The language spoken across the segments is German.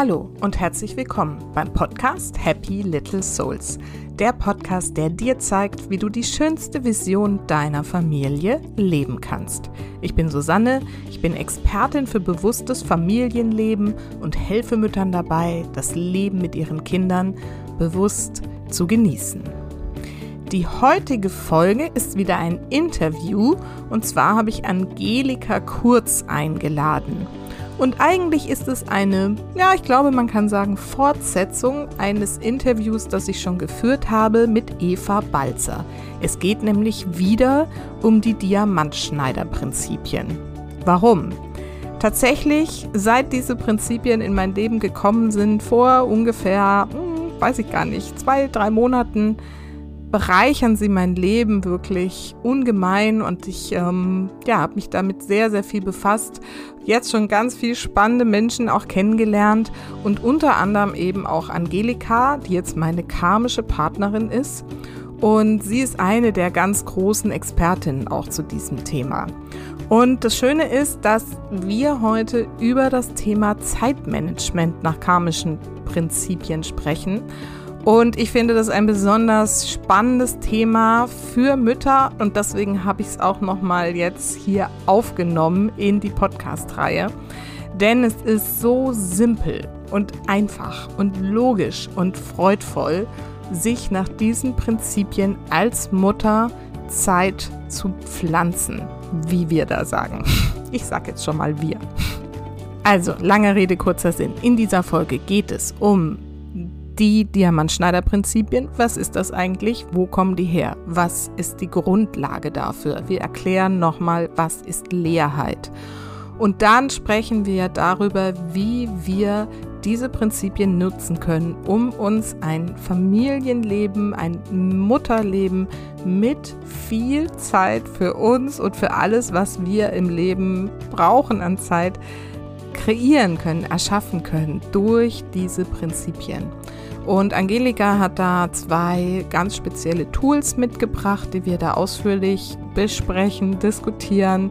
Hallo und herzlich willkommen beim Podcast Happy Little Souls. Der Podcast, der dir zeigt, wie du die schönste Vision deiner Familie leben kannst. Ich bin Susanne, ich bin Expertin für bewusstes Familienleben und helfe Müttern dabei, das Leben mit ihren Kindern bewusst zu genießen. Die heutige Folge ist wieder ein Interview und zwar habe ich Angelika Kurz eingeladen. Und eigentlich ist es eine, ja, ich glaube, man kann sagen, Fortsetzung eines Interviews, das ich schon geführt habe mit Eva Balzer. Es geht nämlich wieder um die Diamantschneiderprinzipien. Warum? Tatsächlich, seit diese Prinzipien in mein Leben gekommen sind, vor ungefähr, hm, weiß ich gar nicht, zwei, drei Monaten, bereichern sie mein Leben wirklich ungemein und ich ähm, ja, habe mich damit sehr, sehr viel befasst. Jetzt schon ganz viele spannende Menschen auch kennengelernt und unter anderem eben auch Angelika, die jetzt meine karmische Partnerin ist. Und sie ist eine der ganz großen Expertinnen auch zu diesem Thema. Und das Schöne ist, dass wir heute über das Thema Zeitmanagement nach karmischen Prinzipien sprechen. Und ich finde das ein besonders spannendes Thema für Mütter und deswegen habe ich es auch nochmal jetzt hier aufgenommen in die Podcast-Reihe. Denn es ist so simpel und einfach und logisch und freudvoll, sich nach diesen Prinzipien als Mutter Zeit zu pflanzen, wie wir da sagen. Ich sage jetzt schon mal wir. Also, lange Rede, kurzer Sinn. In dieser Folge geht es um die Diamant-Schneider-Prinzipien. Was ist das eigentlich? Wo kommen die her? Was ist die Grundlage dafür? Wir erklären nochmal, was ist Leerheit. Und dann sprechen wir darüber, wie wir diese Prinzipien nutzen können, um uns ein Familienleben, ein Mutterleben mit viel Zeit für uns und für alles, was wir im Leben brauchen an Zeit, kreieren können, erschaffen können durch diese Prinzipien. Und Angelika hat da zwei ganz spezielle Tools mitgebracht, die wir da ausführlich besprechen, diskutieren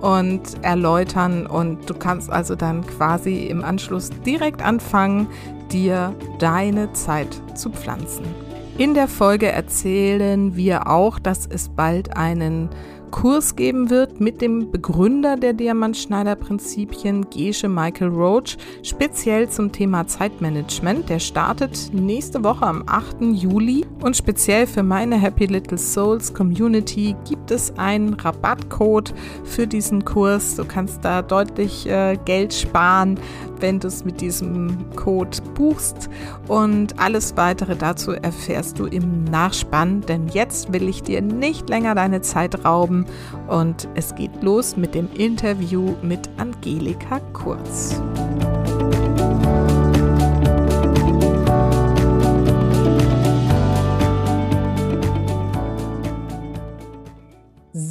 und erläutern. Und du kannst also dann quasi im Anschluss direkt anfangen, dir deine Zeit zu pflanzen. In der Folge erzählen wir auch, dass es bald einen Kurs geben wird mit dem Begründer der Diamantschneider-Prinzipien, Gesche Michael Roach, speziell zum Thema Zeitmanagement. Der startet nächste Woche am 8. Juli und speziell für meine Happy Little Souls Community gibt es einen Rabattcode für diesen Kurs. Du kannst da deutlich äh, Geld sparen, wenn du es mit diesem Code buchst. Und alles weitere dazu erfährst du im Nachspann, denn jetzt will ich dir nicht länger deine Zeit rauben und es geht los mit dem Interview mit Angelika Kurz.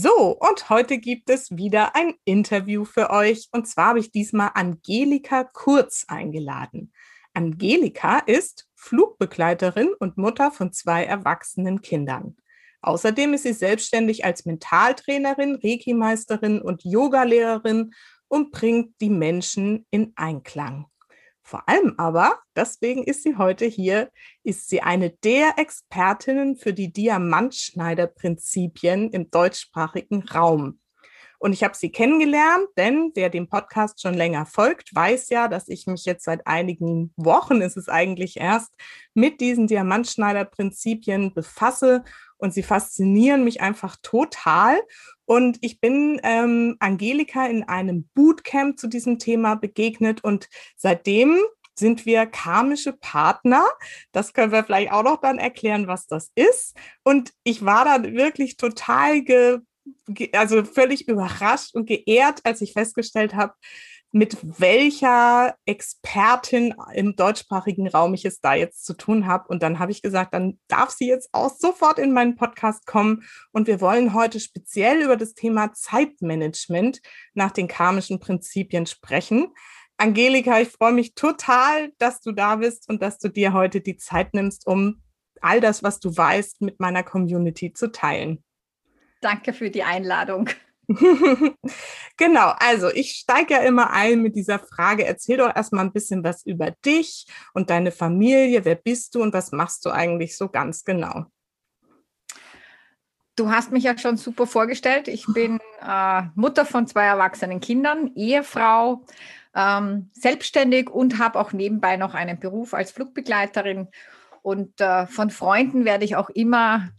So, und heute gibt es wieder ein Interview für euch. Und zwar habe ich diesmal Angelika Kurz eingeladen. Angelika ist Flugbegleiterin und Mutter von zwei erwachsenen Kindern. Außerdem ist sie selbstständig als Mentaltrainerin, Reiki-Meisterin und Yogalehrerin und bringt die Menschen in Einklang. Vor allem aber, deswegen ist sie heute hier, ist sie eine der Expertinnen für die Diamantschneider-Prinzipien im deutschsprachigen Raum. Und ich habe sie kennengelernt, denn wer dem Podcast schon länger folgt, weiß ja, dass ich mich jetzt seit einigen Wochen, ist es eigentlich erst, mit diesen Diamantschneider-Prinzipien befasse und sie faszinieren mich einfach total. Und ich bin ähm, Angelika in einem Bootcamp zu diesem Thema begegnet und seitdem sind wir karmische Partner. Das können wir vielleicht auch noch dann erklären, was das ist. Und ich war dann wirklich total ge, also völlig überrascht und geehrt, als ich festgestellt habe, mit welcher Expertin im deutschsprachigen Raum ich es da jetzt zu tun habe. Und dann habe ich gesagt, dann darf sie jetzt auch sofort in meinen Podcast kommen. Und wir wollen heute speziell über das Thema Zeitmanagement nach den karmischen Prinzipien sprechen. Angelika, ich freue mich total, dass du da bist und dass du dir heute die Zeit nimmst, um all das, was du weißt, mit meiner Community zu teilen. Danke für die Einladung. Genau, also ich steige ja immer ein mit dieser Frage, erzähl doch erstmal ein bisschen was über dich und deine Familie, wer bist du und was machst du eigentlich so ganz genau? Du hast mich ja schon super vorgestellt. Ich bin äh, Mutter von zwei erwachsenen Kindern, Ehefrau, ähm, selbstständig und habe auch nebenbei noch einen Beruf als Flugbegleiterin. Und äh, von Freunden werde ich auch immer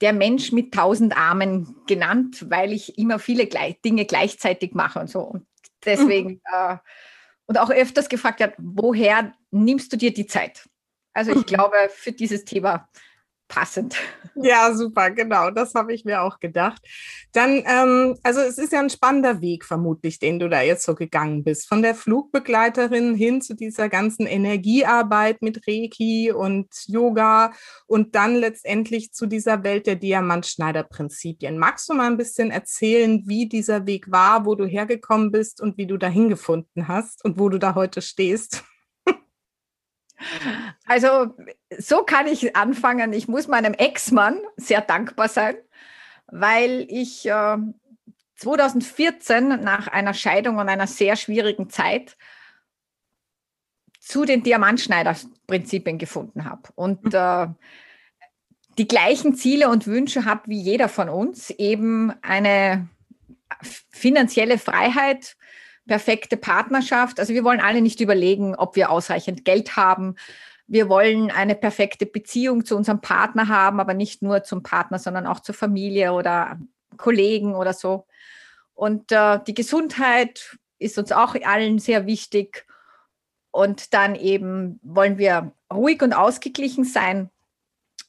der Mensch mit tausend Armen genannt, weil ich immer viele gleich, Dinge gleichzeitig mache und so. Und deswegen mhm. äh, und auch öfters gefragt hat, woher nimmst du dir die Zeit? Also ich mhm. glaube, für dieses Thema passend. Ja, super, genau, das habe ich mir auch gedacht. Dann, ähm, also es ist ja ein spannender Weg vermutlich, den du da jetzt so gegangen bist, von der Flugbegleiterin hin zu dieser ganzen Energiearbeit mit Reiki und Yoga und dann letztendlich zu dieser Welt der Diamantschneider-Prinzipien. Magst du mal ein bisschen erzählen, wie dieser Weg war, wo du hergekommen bist und wie du dahin gefunden hast und wo du da heute stehst? Also so kann ich anfangen. Ich muss meinem Ex-Mann sehr dankbar sein, weil ich äh, 2014 nach einer Scheidung und einer sehr schwierigen Zeit zu den Diamantschneider-Prinzipien gefunden habe und mhm. äh, die gleichen Ziele und Wünsche habe wie jeder von uns, eben eine finanzielle Freiheit, perfekte Partnerschaft. Also wir wollen alle nicht überlegen, ob wir ausreichend Geld haben. Wir wollen eine perfekte Beziehung zu unserem Partner haben, aber nicht nur zum Partner, sondern auch zur Familie oder Kollegen oder so. Und äh, die Gesundheit ist uns auch allen sehr wichtig. Und dann eben wollen wir ruhig und ausgeglichen sein.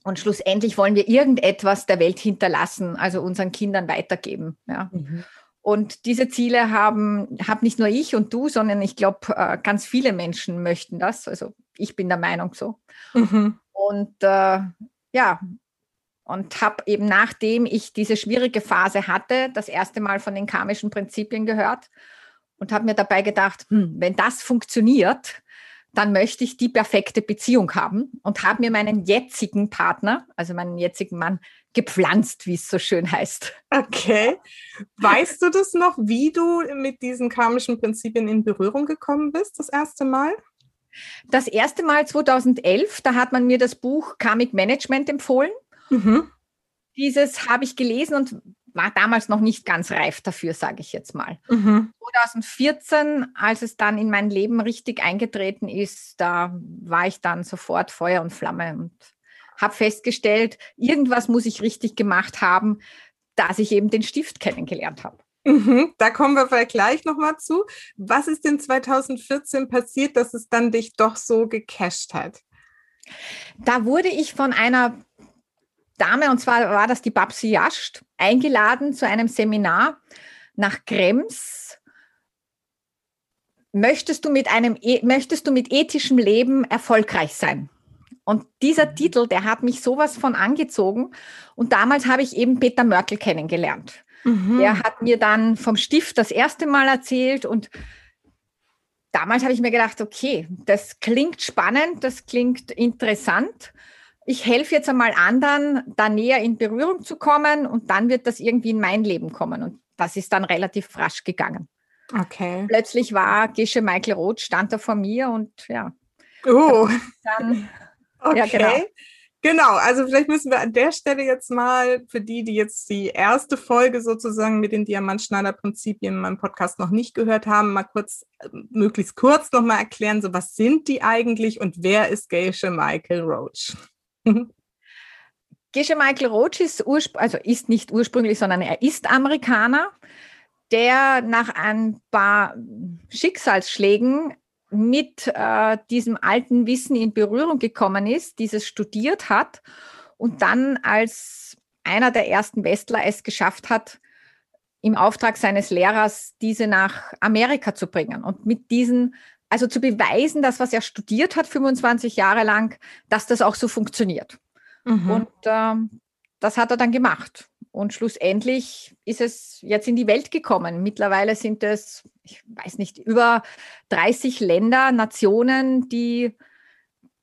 Und schlussendlich wollen wir irgendetwas der Welt hinterlassen, also unseren Kindern weitergeben. Ja. Mhm. Und diese Ziele haben, habe nicht nur ich und du, sondern ich glaube, äh, ganz viele Menschen möchten das. Also ich bin der Meinung so. Mhm. Und äh, ja, und habe eben nachdem ich diese schwierige Phase hatte, das erste Mal von den karmischen Prinzipien gehört und habe mir dabei gedacht, hm, wenn das funktioniert, dann möchte ich die perfekte Beziehung haben und habe mir meinen jetzigen Partner, also meinen jetzigen Mann, gepflanzt, wie es so schön heißt. Okay. Weißt du das noch, wie du mit diesen karmischen Prinzipien in Berührung gekommen bist, das erste Mal? Das erste Mal 2011, da hat man mir das Buch Karmic Management empfohlen. Mhm. Dieses habe ich gelesen und war damals noch nicht ganz reif dafür, sage ich jetzt mal. Mhm. 2014, als es dann in mein Leben richtig eingetreten ist, da war ich dann sofort Feuer und Flamme und habe festgestellt, irgendwas muss ich richtig gemacht haben, dass ich eben den Stift kennengelernt habe. Mhm, da kommen wir vielleicht gleich nochmal zu. Was ist denn 2014 passiert, dass es dann dich doch so gecasht hat? Da wurde ich von einer Dame, und zwar war das die Babsi Jascht, eingeladen zu einem Seminar nach Krems. Möchtest du mit einem, e, möchtest du mit ethischem Leben erfolgreich sein? Und dieser mhm. Titel, der hat mich sowas von angezogen. Und damals habe ich eben Peter Mörkel kennengelernt. Mhm. Der hat mir dann vom Stift das erste Mal erzählt und damals habe ich mir gedacht, okay, das klingt spannend, das klingt interessant ich helfe jetzt einmal anderen, da näher in Berührung zu kommen und dann wird das irgendwie in mein Leben kommen. Und das ist dann relativ rasch gegangen. Okay. Plötzlich war Gesche Michael Roth, stand da vor mir und ja. Oh. Dann, okay. Ja, genau. Genau, also vielleicht müssen wir an der Stelle jetzt mal für die, die jetzt die erste Folge sozusagen mit den Diamantschneider-Prinzipien in meinem Podcast noch nicht gehört haben, mal kurz, möglichst kurz nochmal erklären, so was sind die eigentlich und wer ist Geisha Michael Roach? Gesche Michael Roach ist, also ist nicht ursprünglich, sondern er ist Amerikaner, der nach ein paar Schicksalsschlägen mit äh, diesem alten Wissen in Berührung gekommen ist, dieses studiert hat und dann als einer der ersten Westler es geschafft hat, im Auftrag seines Lehrers diese nach Amerika zu bringen und mit diesen also zu beweisen, dass was er studiert hat, 25 Jahre lang, dass das auch so funktioniert. Mhm. Und ähm, das hat er dann gemacht. Und schlussendlich ist es jetzt in die Welt gekommen. Mittlerweile sind es, ich weiß nicht, über 30 Länder, Nationen, die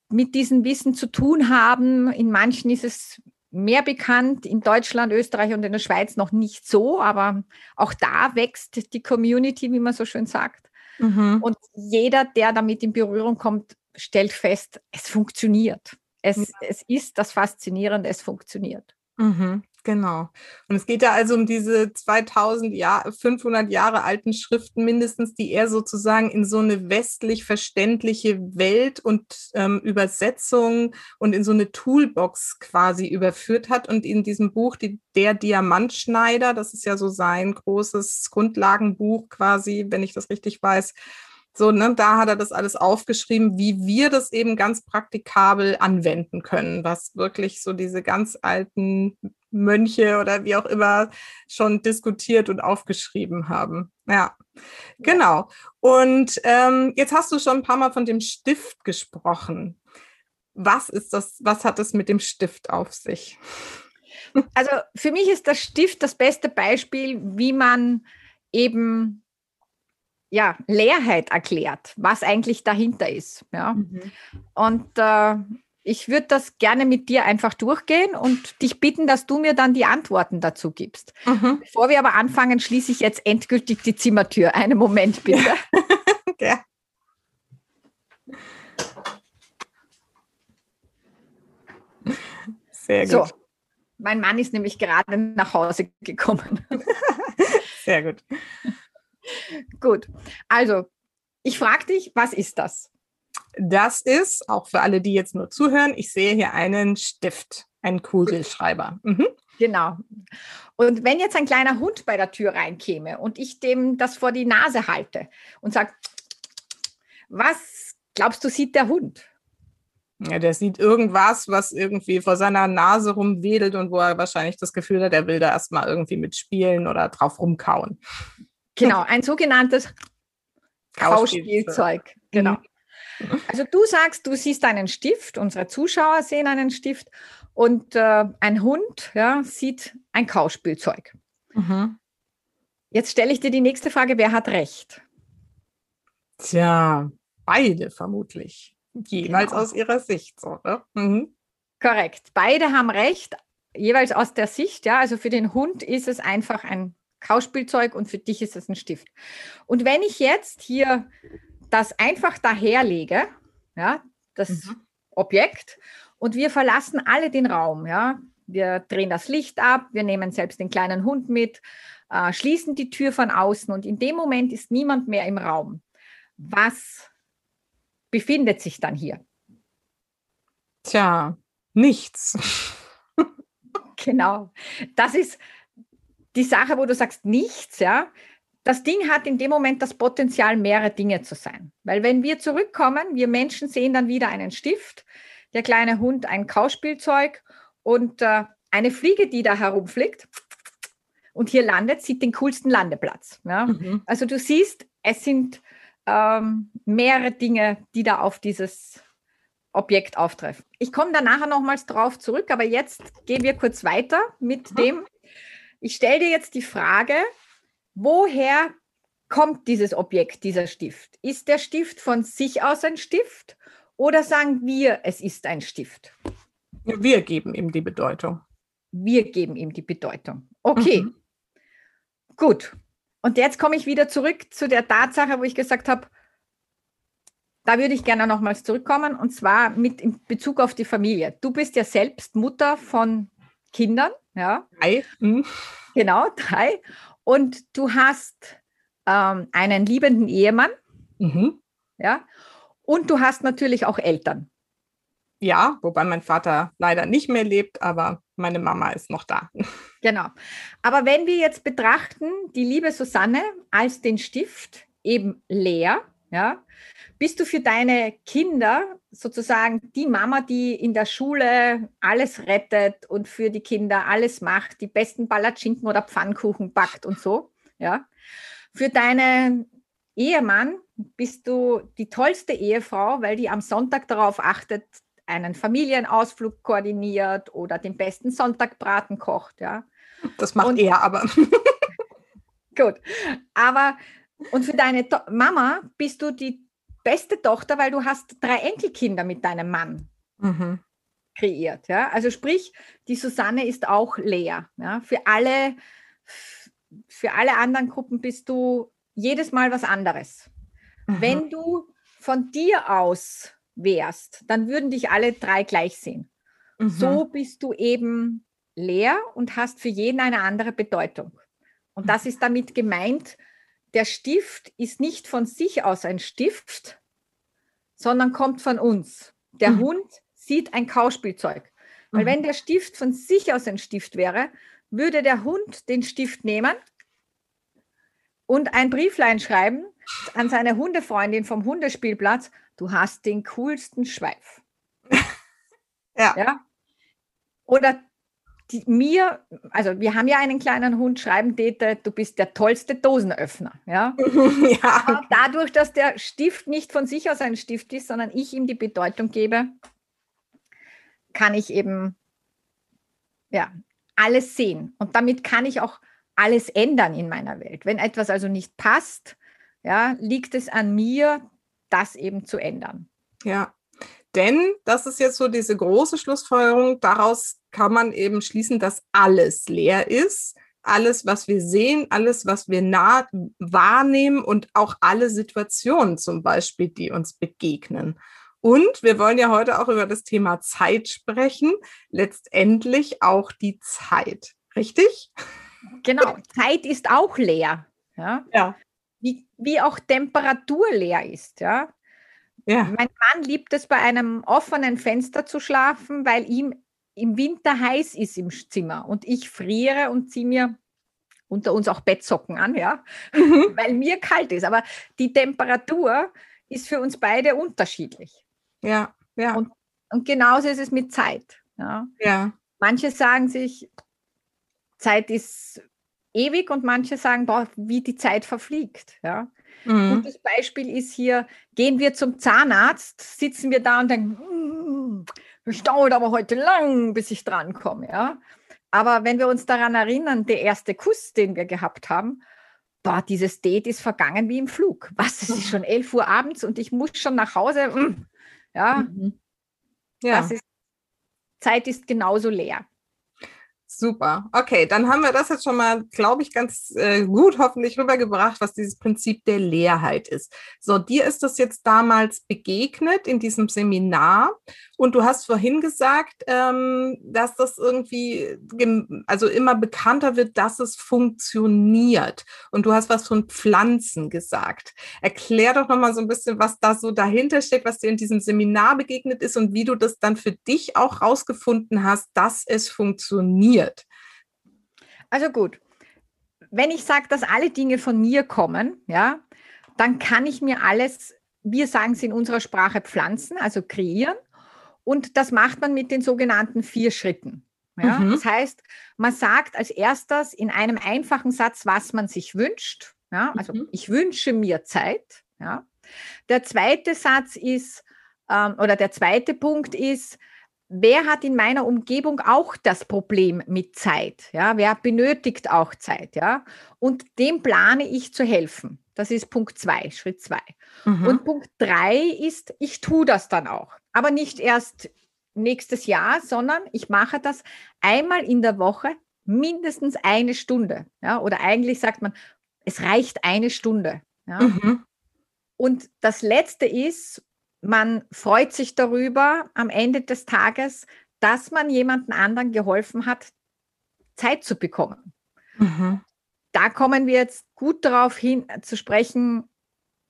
mit diesem Wissen zu tun haben. In manchen ist es mehr bekannt, in Deutschland, Österreich und in der Schweiz noch nicht so, aber auch da wächst die Community, wie man so schön sagt. Mhm. Und jeder, der damit in Berührung kommt, stellt fest, es funktioniert. Es, ja. es ist das Faszinierende, es funktioniert. Mhm. Genau. Und es geht ja also um diese 2000 Jahre, 500 Jahre alten Schriften mindestens, die er sozusagen in so eine westlich verständliche Welt und ähm, Übersetzung und in so eine Toolbox quasi überführt hat. Und in diesem Buch, die, Der Diamantschneider, das ist ja so sein großes Grundlagenbuch quasi, wenn ich das richtig weiß, so, ne, da hat er das alles aufgeschrieben, wie wir das eben ganz praktikabel anwenden können, was wirklich so diese ganz alten Mönche oder wie auch immer schon diskutiert und aufgeschrieben haben. Ja, genau. Und ähm, jetzt hast du schon ein paar Mal von dem Stift gesprochen. Was ist das, was hat es mit dem Stift auf sich? Also für mich ist der Stift das beste Beispiel, wie man eben ja, Leerheit erklärt, was eigentlich dahinter ist. Ja. Mhm. Und äh, ich würde das gerne mit dir einfach durchgehen und dich bitten, dass du mir dann die Antworten dazu gibst. Mhm. Bevor wir aber anfangen, schließe ich jetzt endgültig die Zimmertür. Einen Moment bitte. ja. Sehr gut. So, mein Mann ist nämlich gerade nach Hause gekommen. Sehr gut. Gut, also ich frage dich, was ist das? Das ist, auch für alle, die jetzt nur zuhören, ich sehe hier einen Stift, einen Kugelschreiber. Mhm. Genau. Und wenn jetzt ein kleiner Hund bei der Tür reinkäme und ich dem das vor die Nase halte und sage, was glaubst du, sieht der Hund? Ja, der sieht irgendwas, was irgendwie vor seiner Nase rumwedelt und wo er wahrscheinlich das Gefühl hat, er will da erstmal irgendwie mitspielen oder drauf rumkauen. Genau, ein sogenanntes Kauspielzeug. Genau. Mhm. Also du sagst, du siehst einen Stift, unsere Zuschauer sehen einen Stift und äh, ein Hund ja, sieht ein Kauspielzeug. Mhm. Jetzt stelle ich dir die nächste Frage, wer hat recht? Tja, beide vermutlich. Jeweils genau. aus ihrer Sicht. So, ne? mhm. Korrekt. Beide haben recht, jeweils aus der Sicht. Ja, also für den Hund ist es einfach ein Kauspielzeug und für dich ist es ein Stift. Und wenn ich jetzt hier das einfach daherlege, ja, das mhm. Objekt, und wir verlassen alle den Raum, ja, wir drehen das Licht ab, wir nehmen selbst den kleinen Hund mit, äh, schließen die Tür von außen und in dem Moment ist niemand mehr im Raum. Was befindet sich dann hier? Tja, nichts. genau. Das ist die Sache, wo du sagst nichts, ja, das Ding hat in dem Moment das Potenzial, mehrere Dinge zu sein. Weil wenn wir zurückkommen, wir Menschen sehen dann wieder einen Stift, der kleine Hund ein Kauspielzeug und äh, eine Fliege, die da herumfliegt und hier landet, sieht den coolsten Landeplatz. Ja? Mhm. Also du siehst, es sind ähm, mehrere Dinge, die da auf dieses Objekt auftreffen. Ich komme da nachher nochmals drauf zurück, aber jetzt gehen wir kurz weiter mit mhm. dem, ich stelle dir jetzt die Frage, woher kommt dieses Objekt, dieser Stift? Ist der Stift von sich aus ein Stift oder sagen wir, es ist ein Stift? Wir geben ihm die Bedeutung. Wir geben ihm die Bedeutung. Okay, mhm. gut. Und jetzt komme ich wieder zurück zu der Tatsache, wo ich gesagt habe, da würde ich gerne nochmals zurückkommen und zwar mit in Bezug auf die Familie. Du bist ja selbst Mutter von Kindern, ja. Drei. Mhm. Genau, drei. Und du hast ähm, einen liebenden Ehemann, mhm. ja. Und du hast natürlich auch Eltern. Ja, wobei mein Vater leider nicht mehr lebt, aber meine Mama ist noch da. Genau. Aber wenn wir jetzt betrachten, die liebe Susanne als den Stift eben leer, ja, bist du für deine Kinder sozusagen die Mama, die in der Schule alles rettet und für die Kinder alles macht, die besten Palatschinken oder Pfannkuchen backt und so? Ja. Für deinen Ehemann bist du die tollste Ehefrau, weil die am Sonntag darauf achtet, einen Familienausflug koordiniert oder den besten Sonntagbraten kocht, ja. Das macht und, er aber. gut. Aber und für deine to Mama bist du die beste Tochter, weil du hast drei Enkelkinder mit deinem Mann. Mhm. kreiert. Ja? Also sprich, die Susanne ist auch leer. Ja? Für, alle, für alle anderen Gruppen bist du jedes Mal was anderes. Mhm. Wenn du von dir aus wärst, dann würden dich alle drei gleich sehen. Mhm. So bist du eben leer und hast für jeden eine andere Bedeutung. Und das ist damit gemeint, der Stift ist nicht von sich aus ein Stift, sondern kommt von uns. Der mhm. Hund sieht ein Kauspielzeug. Weil mhm. wenn der Stift von sich aus ein Stift wäre, würde der Hund den Stift nehmen und ein Brieflein schreiben an seine Hundefreundin vom Hundespielplatz, du hast den coolsten Schweif. ja. ja. Oder die, mir, also wir haben ja einen kleinen Hund, schreiben Dete, du bist der tollste Dosenöffner. Ja? ja. Aber dadurch, dass der Stift nicht von sich aus ein Stift ist, sondern ich ihm die Bedeutung gebe, kann ich eben ja, alles sehen. Und damit kann ich auch alles ändern in meiner Welt. Wenn etwas also nicht passt, ja, liegt es an mir, das eben zu ändern. Ja, denn das ist jetzt so diese große Schlussfolgerung. Daraus kann man eben schließen, dass alles leer ist. Alles, was wir sehen, alles, was wir nah wahrnehmen und auch alle Situationen zum Beispiel, die uns begegnen. Und wir wollen ja heute auch über das Thema Zeit sprechen. Letztendlich auch die Zeit. Richtig? Genau. Zeit ist auch leer. Ja. ja. Wie, wie auch Temperatur leer ist. Ja. Ja. Mein Mann liebt es, bei einem offenen Fenster zu schlafen, weil ihm im Winter heiß ist im Zimmer und ich friere und ziehe mir unter uns auch Bettsocken an, ja, mhm. weil mir kalt ist. Aber die Temperatur ist für uns beide unterschiedlich. Ja, ja. Und, und genauso ist es mit Zeit. Ja. ja. Manche sagen sich, Zeit ist ewig und manche sagen, boah, wie die Zeit verfliegt. Ja. Mhm. Gutes Beispiel ist hier, gehen wir zum Zahnarzt, sitzen wir da und denken, es dauert aber heute lang, bis ich drankomme. Ja? Aber wenn wir uns daran erinnern, der erste Kuss, den wir gehabt haben, boah, dieses Date ist vergangen wie im Flug. Was, es ist schon 11 Uhr abends und ich muss schon nach Hause. Hm. Ja, mhm. ja. Das ist, Zeit ist genauso leer. Super. Okay, dann haben wir das jetzt schon mal, glaube ich, ganz äh, gut hoffentlich rübergebracht, was dieses Prinzip der Leerheit ist. So, dir ist das jetzt damals begegnet in diesem Seminar und du hast vorhin gesagt, ähm, dass das irgendwie, also immer bekannter wird, dass es funktioniert. Und du hast was von Pflanzen gesagt. Erklär doch noch mal so ein bisschen, was da so dahinter steckt, was dir in diesem Seminar begegnet ist und wie du das dann für dich auch rausgefunden hast, dass es funktioniert. Also gut, wenn ich sage, dass alle Dinge von mir kommen, ja, dann kann ich mir alles, wir sagen es in unserer Sprache pflanzen, also kreieren. Und das macht man mit den sogenannten vier Schritten. Ja? Mhm. Das heißt, man sagt als erstes in einem einfachen Satz, was man sich wünscht. Ja? Also mhm. ich wünsche mir Zeit. Ja? Der zweite Satz ist, ähm, oder der zweite Punkt ist, wer hat in meiner Umgebung auch das Problem mit Zeit? Ja? Wer benötigt auch Zeit? Ja? Und dem plane ich zu helfen. Das ist Punkt zwei, Schritt zwei. Mhm. Und Punkt drei ist, ich tue das dann auch. Aber nicht erst nächstes Jahr, sondern ich mache das einmal in der Woche, mindestens eine Stunde. Ja? Oder eigentlich sagt man, es reicht eine Stunde. Ja? Mhm. Und das Letzte ist, man freut sich darüber am Ende des Tages, dass man jemanden anderen geholfen hat, Zeit zu bekommen. Mhm da kommen wir jetzt gut darauf hin äh, zu sprechen,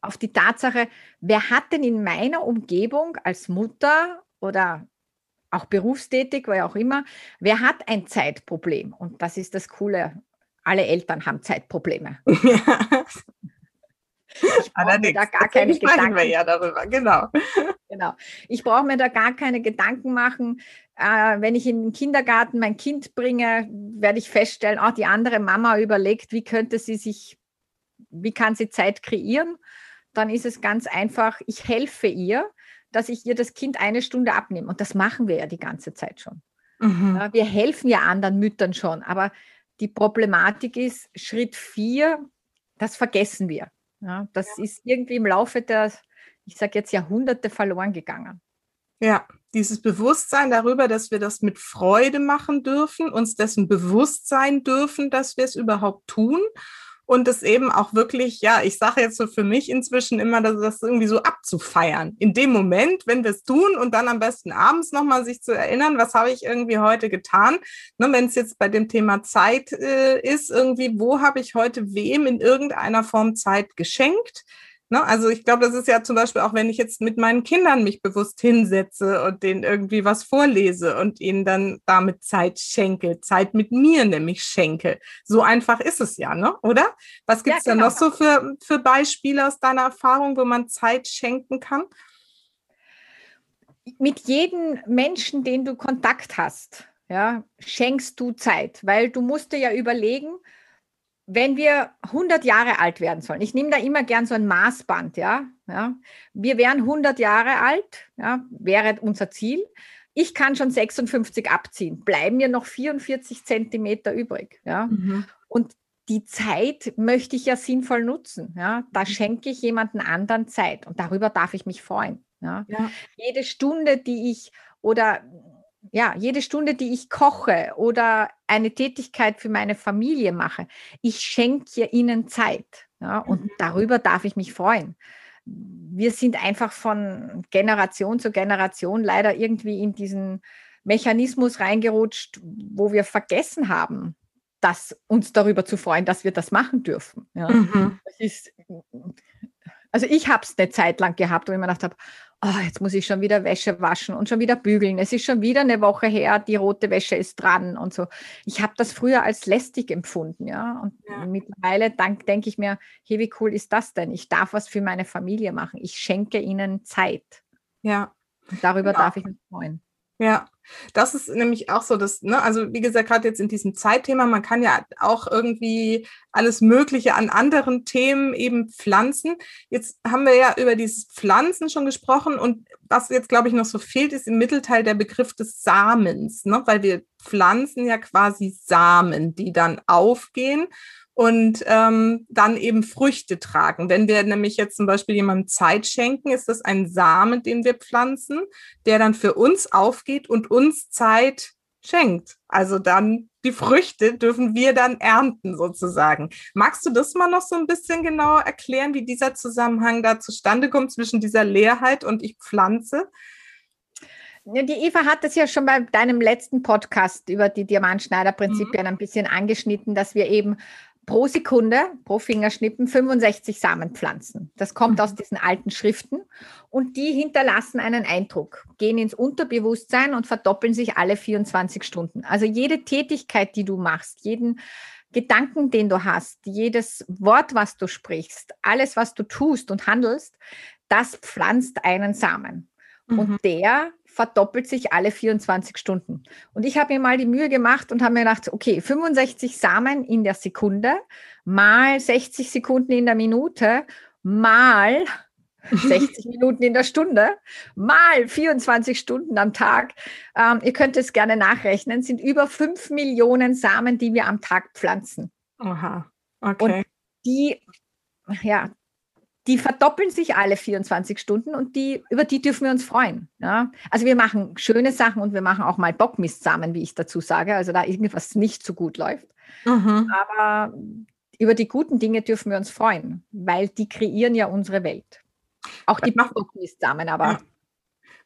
auf die Tatsache, wer hat denn in meiner Umgebung als Mutter oder auch berufstätig, oder auch immer, wer hat ein Zeitproblem? Und das ist das Coole. Alle Eltern haben Zeitprobleme. Ich brauche mir da gar keine Gedanken. Wir ja darüber, genau. genau. Ich brauche mir da gar keine Gedanken machen. Äh, wenn ich in den Kindergarten mein Kind bringe, werde ich feststellen, auch die andere Mama überlegt, wie könnte sie sich, wie kann sie Zeit kreieren? Dann ist es ganz einfach, ich helfe ihr, dass ich ihr das Kind eine Stunde abnehme. Und das machen wir ja die ganze Zeit schon. Mhm. Ja, wir helfen ja anderen Müttern schon. Aber die Problematik ist, Schritt vier, das vergessen wir. Ja, das ja. ist irgendwie im Laufe der, ich sage jetzt Jahrhunderte verloren gegangen. Ja, dieses Bewusstsein darüber, dass wir das mit Freude machen dürfen, uns dessen bewusst sein dürfen, dass wir es überhaupt tun und es eben auch wirklich, ja, ich sage jetzt so für mich inzwischen immer, dass das irgendwie so abzufeiern. In dem Moment, wenn wir es tun und dann am besten abends nochmal sich zu erinnern, was habe ich irgendwie heute getan. Ne, wenn es jetzt bei dem Thema Zeit äh, ist, irgendwie, wo habe ich heute wem in irgendeiner Form Zeit geschenkt? Ne? Also ich glaube, das ist ja zum Beispiel auch, wenn ich jetzt mit meinen Kindern mich bewusst hinsetze und denen irgendwie was vorlese und ihnen dann damit Zeit schenke, Zeit mit mir nämlich schenke. So einfach ist es ja, ne? oder? Was gibt es ja, genau. da noch so für, für Beispiele aus deiner Erfahrung, wo man Zeit schenken kann? Mit jedem Menschen, den du Kontakt hast, ja, schenkst du Zeit, weil du musst dir ja überlegen, wenn wir 100 Jahre alt werden sollen, ich nehme da immer gern so ein Maßband, ja, ja, wir wären 100 Jahre alt, ja, wäre unser Ziel. Ich kann schon 56 abziehen, bleiben mir noch 44 Zentimeter übrig, ja. Mhm. Und die Zeit möchte ich ja sinnvoll nutzen, ja. Da mhm. schenke ich jemanden anderen Zeit und darüber darf ich mich freuen, ja. ja. Jede Stunde, die ich oder ja, jede Stunde, die ich koche oder eine Tätigkeit für meine Familie mache, ich schenke ihnen Zeit. Ja, und mhm. darüber darf ich mich freuen. Wir sind einfach von Generation zu Generation leider irgendwie in diesen Mechanismus reingerutscht, wo wir vergessen haben, dass uns darüber zu freuen, dass wir das machen dürfen. Ja. Mhm. Das ist, also ich habe es eine Zeit lang gehabt, wo ich mir gedacht habe, oh, jetzt muss ich schon wieder Wäsche waschen und schon wieder bügeln. Es ist schon wieder eine Woche her, die rote Wäsche ist dran und so. Ich habe das früher als lästig empfunden, ja. Und ja. mittlerweile denke ich mir, hey, wie cool ist das denn? Ich darf was für meine Familie machen. Ich schenke ihnen Zeit. Ja. Und darüber ja. darf ich mich freuen. Ja, das ist nämlich auch so, dass, ne, also wie gesagt, gerade jetzt in diesem Zeitthema, man kann ja auch irgendwie alles Mögliche an anderen Themen eben pflanzen. Jetzt haben wir ja über dieses Pflanzen schon gesprochen und was jetzt, glaube ich, noch so fehlt, ist im Mittelteil der Begriff des Samens, ne, weil wir pflanzen ja quasi Samen, die dann aufgehen und ähm, dann eben Früchte tragen. Wenn wir nämlich jetzt zum Beispiel jemandem Zeit schenken, ist das ein Samen, den wir pflanzen, der dann für uns aufgeht und uns Zeit schenkt. Also dann die Früchte dürfen wir dann ernten sozusagen. Magst du das mal noch so ein bisschen genauer erklären, wie dieser Zusammenhang da zustande kommt zwischen dieser Leerheit und ich pflanze? Die Eva hat das ja schon bei deinem letzten Podcast über die Diamantschneider-Prinzipien mhm. ein bisschen angeschnitten, dass wir eben pro Sekunde, pro Fingerschnippen 65 Samenpflanzen. Das kommt aus mhm. diesen alten Schriften und die hinterlassen einen Eindruck, gehen ins Unterbewusstsein und verdoppeln sich alle 24 Stunden. Also jede Tätigkeit, die du machst, jeden Gedanken, den du hast, jedes Wort, was du sprichst, alles, was du tust und handelst, das pflanzt einen Samen. Mhm. Und der verdoppelt sich alle 24 Stunden. Und ich habe mir mal die Mühe gemacht und habe mir gedacht, okay, 65 Samen in der Sekunde mal 60 Sekunden in der Minute mal 60 Minuten in der Stunde mal 24 Stunden am Tag. Ähm, ihr könnt es gerne nachrechnen, sind über 5 Millionen Samen, die wir am Tag pflanzen. Aha, okay. Und die, ja, die verdoppeln sich alle 24 Stunden und die, über die dürfen wir uns freuen. Ja? Also wir machen schöne Sachen und wir machen auch mal Bockmistsamen, wie ich dazu sage, also da irgendwas nicht so gut läuft. Mhm. Aber über die guten Dinge dürfen wir uns freuen, weil die kreieren ja unsere Welt. Auch die Bockmistsamen, aber.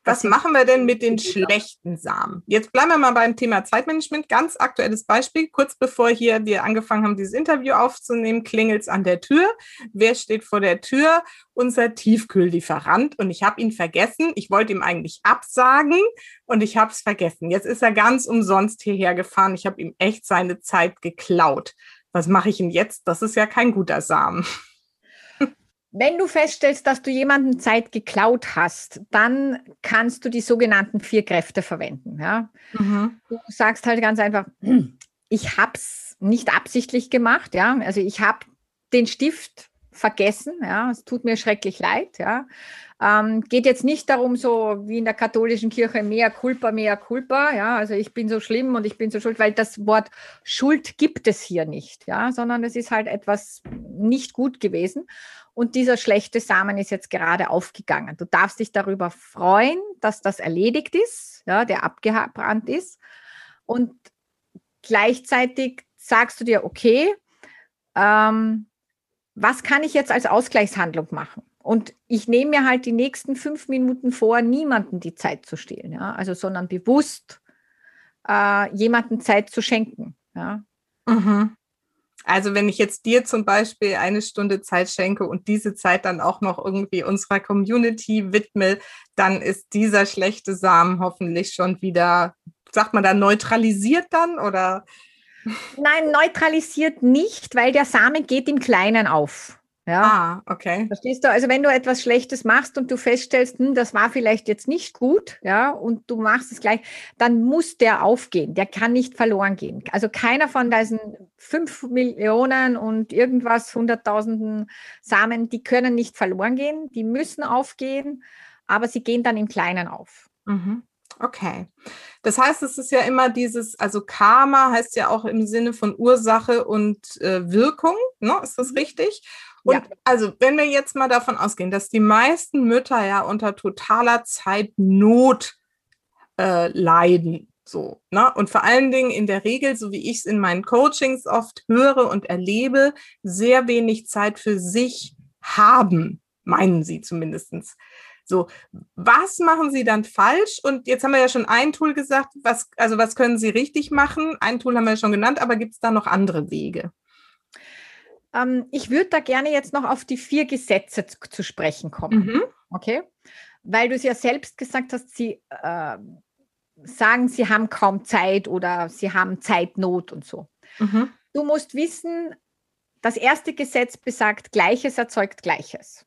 Was machen wir denn mit den schlechten Samen? Jetzt bleiben wir mal beim Thema Zeitmanagement. Ganz aktuelles Beispiel. Kurz bevor hier wir angefangen haben, dieses Interview aufzunehmen, klingelt es an der Tür. Wer steht vor der Tür? Unser Tiefkühllieferant. Und ich habe ihn vergessen. Ich wollte ihm eigentlich absagen und ich habe es vergessen. Jetzt ist er ganz umsonst hierher gefahren. Ich habe ihm echt seine Zeit geklaut. Was mache ich denn jetzt? Das ist ja kein guter Samen. Wenn du feststellst, dass du jemanden Zeit geklaut hast, dann kannst du die sogenannten vier Kräfte verwenden. Ja? Mhm. Du sagst halt ganz einfach, ich habe es nicht absichtlich gemacht. Ja? Also ich habe den Stift vergessen. Ja? Es tut mir schrecklich leid. Ja? Ähm, geht jetzt nicht darum, so wie in der katholischen Kirche, mehr culpa, mehr culpa, ja, also ich bin so schlimm und ich bin so schuld, weil das Wort Schuld gibt es hier nicht, ja, sondern es ist halt etwas nicht gut gewesen. Und dieser schlechte Samen ist jetzt gerade aufgegangen. Du darfst dich darüber freuen, dass das erledigt ist, ja, der abgebrannt ist. Und gleichzeitig sagst du dir, okay, ähm, was kann ich jetzt als Ausgleichshandlung machen? Und ich nehme mir halt die nächsten fünf Minuten vor, niemanden die Zeit zu stehlen, ja, also sondern bewusst äh, jemanden Zeit zu schenken. Ja. Mhm. Also wenn ich jetzt dir zum Beispiel eine Stunde Zeit schenke und diese Zeit dann auch noch irgendwie unserer Community widme, dann ist dieser schlechte Samen hoffentlich schon wieder, sagt man da, neutralisiert dann oder? Nein, neutralisiert nicht, weil der Samen geht im Kleinen auf. Ja. Ah, okay. Verstehst du? Also wenn du etwas Schlechtes machst und du feststellst, hm, das war vielleicht jetzt nicht gut, ja, und du machst es gleich, dann muss der aufgehen. Der kann nicht verloren gehen. Also keiner von diesen fünf Millionen und irgendwas, hunderttausenden Samen, die können nicht verloren gehen. Die müssen aufgehen, aber sie gehen dann im Kleinen auf. Mhm. Okay. Das heißt, es ist ja immer dieses, also Karma heißt ja auch im Sinne von Ursache und äh, Wirkung, ne? Ist das mhm. richtig? Und ja. also, wenn wir jetzt mal davon ausgehen, dass die meisten Mütter ja unter totaler Zeitnot äh, leiden, so, ne? Und vor allen Dingen in der Regel, so wie ich es in meinen Coachings oft höre und erlebe, sehr wenig Zeit für sich haben, meinen sie zumindestens. So, was machen Sie dann falsch? Und jetzt haben wir ja schon ein Tool gesagt, was, also was können Sie richtig machen? Ein Tool haben wir ja schon genannt, aber gibt es da noch andere Wege? Ähm, ich würde da gerne jetzt noch auf die vier Gesetze zu, zu sprechen kommen. Mhm. Okay? Weil du es ja selbst gesagt hast, sie äh, sagen, sie haben kaum Zeit oder sie haben Zeitnot und so. Mhm. Du musst wissen, das erste Gesetz besagt, Gleiches erzeugt Gleiches.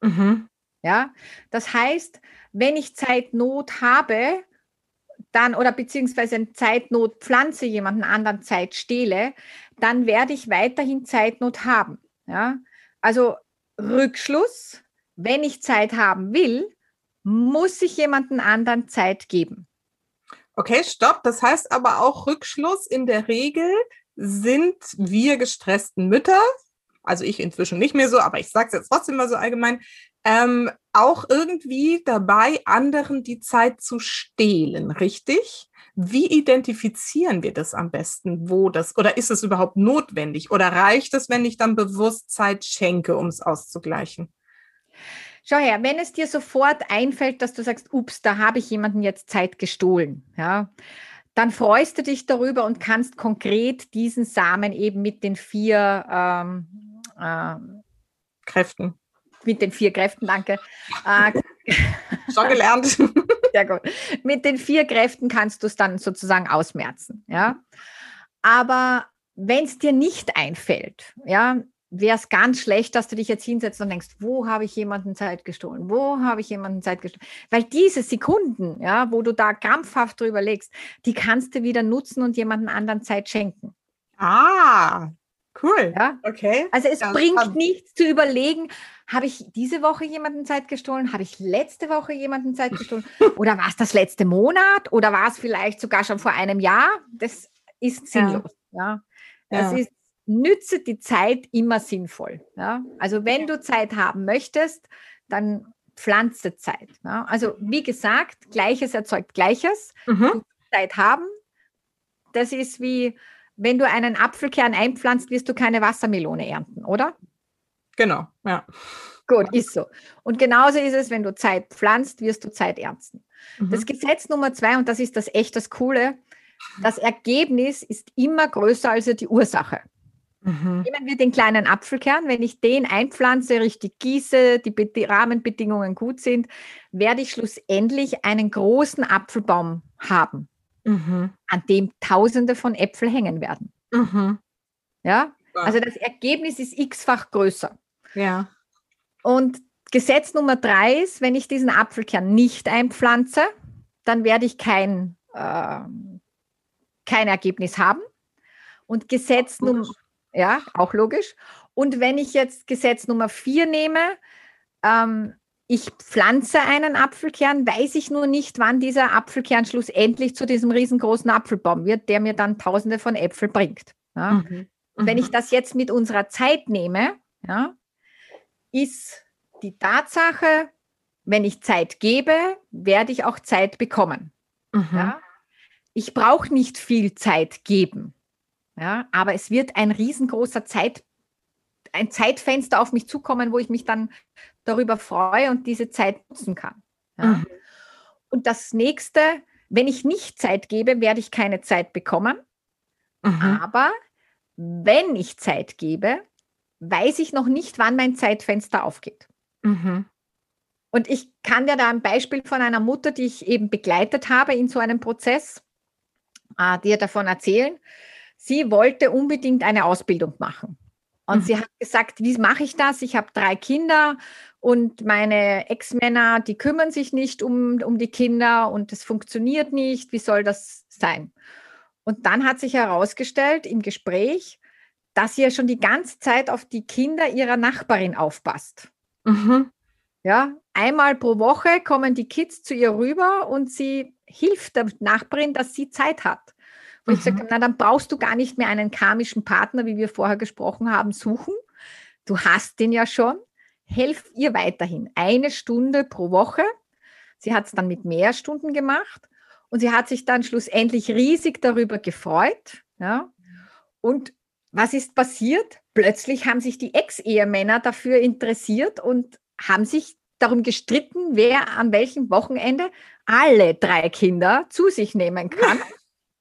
Mhm. Ja, das heißt, wenn ich Zeitnot habe, dann oder beziehungsweise in Zeitnot pflanze jemanden anderen Zeit stehle, dann werde ich weiterhin Zeitnot haben. Ja? Also Rückschluss, wenn ich Zeit haben will, muss ich jemanden anderen Zeit geben. Okay, stopp. Das heißt aber auch Rückschluss in der Regel sind wir gestressten Mütter, also ich inzwischen nicht mehr so, aber ich sage es jetzt trotzdem mal so allgemein, ähm, auch irgendwie dabei, anderen die Zeit zu stehlen, richtig? Wie identifizieren wir das am besten, wo das, oder ist es überhaupt notwendig? Oder reicht es, wenn ich dann bewusst Zeit schenke, um es auszugleichen? Schau her, wenn es dir sofort einfällt, dass du sagst, ups, da habe ich jemanden jetzt Zeit gestohlen, ja, dann freust du dich darüber und kannst konkret diesen Samen eben mit den vier ähm, äh, Kräften mit den vier Kräften, danke. Äh, Schon gelernt. Sehr gut. Mit den vier Kräften kannst du es dann sozusagen ausmerzen. Ja? Aber wenn es dir nicht einfällt, ja, wäre es ganz schlecht, dass du dich jetzt hinsetzt und denkst, wo habe ich jemanden Zeit gestohlen? Wo habe ich jemanden Zeit gestohlen? Weil diese Sekunden, ja, wo du da krampfhaft drüber legst, die kannst du wieder nutzen und jemanden anderen Zeit schenken. Ah, Cool. Ja? Okay. Also es ja, bringt nichts zu überlegen, habe ich diese Woche jemanden Zeit gestohlen? Habe ich letzte Woche jemanden Zeit gestohlen? Oder war es das letzte Monat? Oder war es vielleicht sogar schon vor einem Jahr? Das ist sinnlos. Ja. ja. Es ist, nütze die Zeit immer sinnvoll. Ja. Also wenn du Zeit haben möchtest, dann pflanze Zeit. Ja. Also wie gesagt, Gleiches erzeugt Gleiches. Mhm. Zeit haben. Das ist wie wenn du einen Apfelkern einpflanzt, wirst du keine Wassermelone ernten, oder? Genau, ja. Gut, ist so. Und genauso ist es, wenn du Zeit pflanzt, wirst du Zeit ernten. Mhm. Das Gesetz Nummer zwei, und das ist das echt das Coole, das Ergebnis ist immer größer als die Ursache. Mhm. Nehmen wir den kleinen Apfelkern. Wenn ich den einpflanze, richtig gieße, die Rahmenbedingungen gut sind, werde ich schlussendlich einen großen Apfelbaum haben mhm. an dem Tausende von Äpfel hängen werden. Mhm. Ja, also das Ergebnis ist x-fach größer. Ja. Und Gesetz Nummer drei ist, wenn ich diesen Apfelkern nicht einpflanze, dann werde ich kein, äh, kein Ergebnis haben. Und Gesetz Nummer, ja, auch logisch. Und wenn ich jetzt Gesetz Nummer vier nehme, ähm, ich pflanze einen Apfelkern, weiß ich nur nicht, wann dieser Apfelkern schlussendlich zu diesem riesengroßen Apfelbaum wird, der mir dann tausende von Äpfeln bringt. Ja? Mhm. Und wenn ich mhm. das jetzt mit unserer Zeit nehme, ja, ist die Tatsache, wenn ich Zeit gebe, werde ich auch Zeit bekommen. Mhm. Ja? Ich brauche nicht viel Zeit geben, ja, aber es wird ein riesengroßer Zeit, ein Zeitfenster auf mich zukommen, wo ich mich dann darüber freue und diese Zeit nutzen kann. Ja? Mhm. Und das nächste, wenn ich nicht Zeit gebe, werde ich keine Zeit bekommen. Mhm. Aber wenn ich Zeit gebe, weiß ich noch nicht, wann mein Zeitfenster aufgeht. Mhm. Und ich kann dir da ein Beispiel von einer Mutter, die ich eben begleitet habe in so einem Prozess, äh, dir davon erzählen. Sie wollte unbedingt eine Ausbildung machen. Und mhm. sie hat gesagt, wie mache ich das? Ich habe drei Kinder und meine Ex-Männer, die kümmern sich nicht um, um die Kinder und es funktioniert nicht. Wie soll das sein? Und dann hat sich herausgestellt im Gespräch, dass sie ja schon die ganze Zeit auf die Kinder ihrer Nachbarin aufpasst. Mhm. Ja, einmal pro Woche kommen die Kids zu ihr rüber und sie hilft der Nachbarin, dass sie Zeit hat. Wo mhm. ich sage, na, dann brauchst du gar nicht mehr einen karmischen Partner, wie wir vorher gesprochen haben, suchen. Du hast den ja schon. Helf ihr weiterhin. Eine Stunde pro Woche. Sie hat es dann mit mehr Stunden gemacht und sie hat sich dann schlussendlich riesig darüber gefreut. Ja. Und was ist passiert? Plötzlich haben sich die Ex-Ehemänner dafür interessiert und haben sich darum gestritten, wer an welchem Wochenende alle drei Kinder zu sich nehmen kann.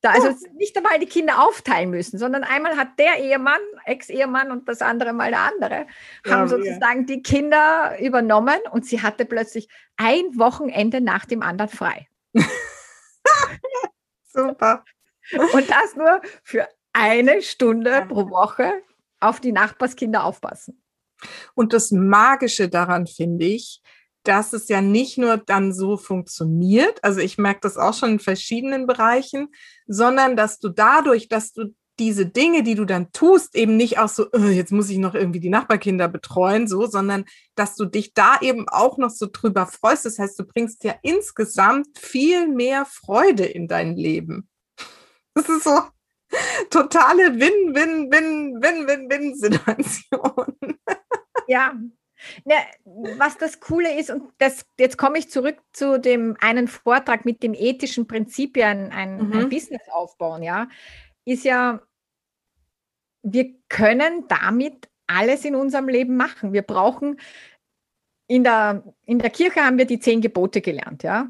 Da also nicht einmal die Kinder aufteilen müssen, sondern einmal hat der Ehemann, Ex-Ehemann und das andere mal der andere, ja, haben sozusagen ja. die Kinder übernommen und sie hatte plötzlich ein Wochenende nach dem anderen frei. Super. Und das nur für eine Stunde pro Woche auf die Nachbarskinder aufpassen. Und das Magische daran finde ich, dass es ja nicht nur dann so funktioniert, also ich merke das auch schon in verschiedenen Bereichen, sondern dass du dadurch, dass du diese Dinge, die du dann tust, eben nicht auch so, oh, jetzt muss ich noch irgendwie die Nachbarkinder betreuen, so, sondern dass du dich da eben auch noch so drüber freust. Das heißt, du bringst ja insgesamt viel mehr Freude in dein Leben. Das ist so totale Win-Win-Win-Win-Win-Win-Situation. Ja, ja, was das Coole ist, und das, jetzt komme ich zurück zu dem einen Vortrag mit dem ethischen Prinzipien, ein, mhm. ein Business aufbauen, ja, ist ja, wir können damit alles in unserem Leben machen. Wir brauchen, in der, in der Kirche haben wir die zehn Gebote gelernt, ja.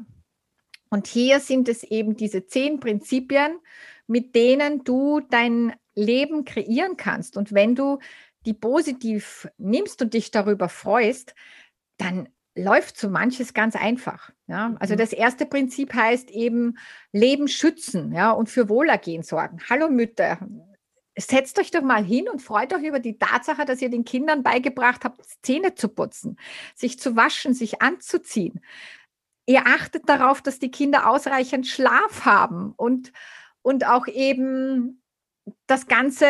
Und hier sind es eben diese zehn Prinzipien, mit denen du dein Leben kreieren kannst. Und wenn du die positiv nimmst und dich darüber freust, dann läuft so manches ganz einfach. Ja? Also mhm. das erste Prinzip heißt eben Leben schützen ja, und für Wohlergehen sorgen. Hallo Mütter, setzt euch doch mal hin und freut euch über die Tatsache, dass ihr den Kindern beigebracht habt, Zähne zu putzen, sich zu waschen, sich anzuziehen. Ihr achtet darauf, dass die Kinder ausreichend Schlaf haben und, und auch eben das Ganze,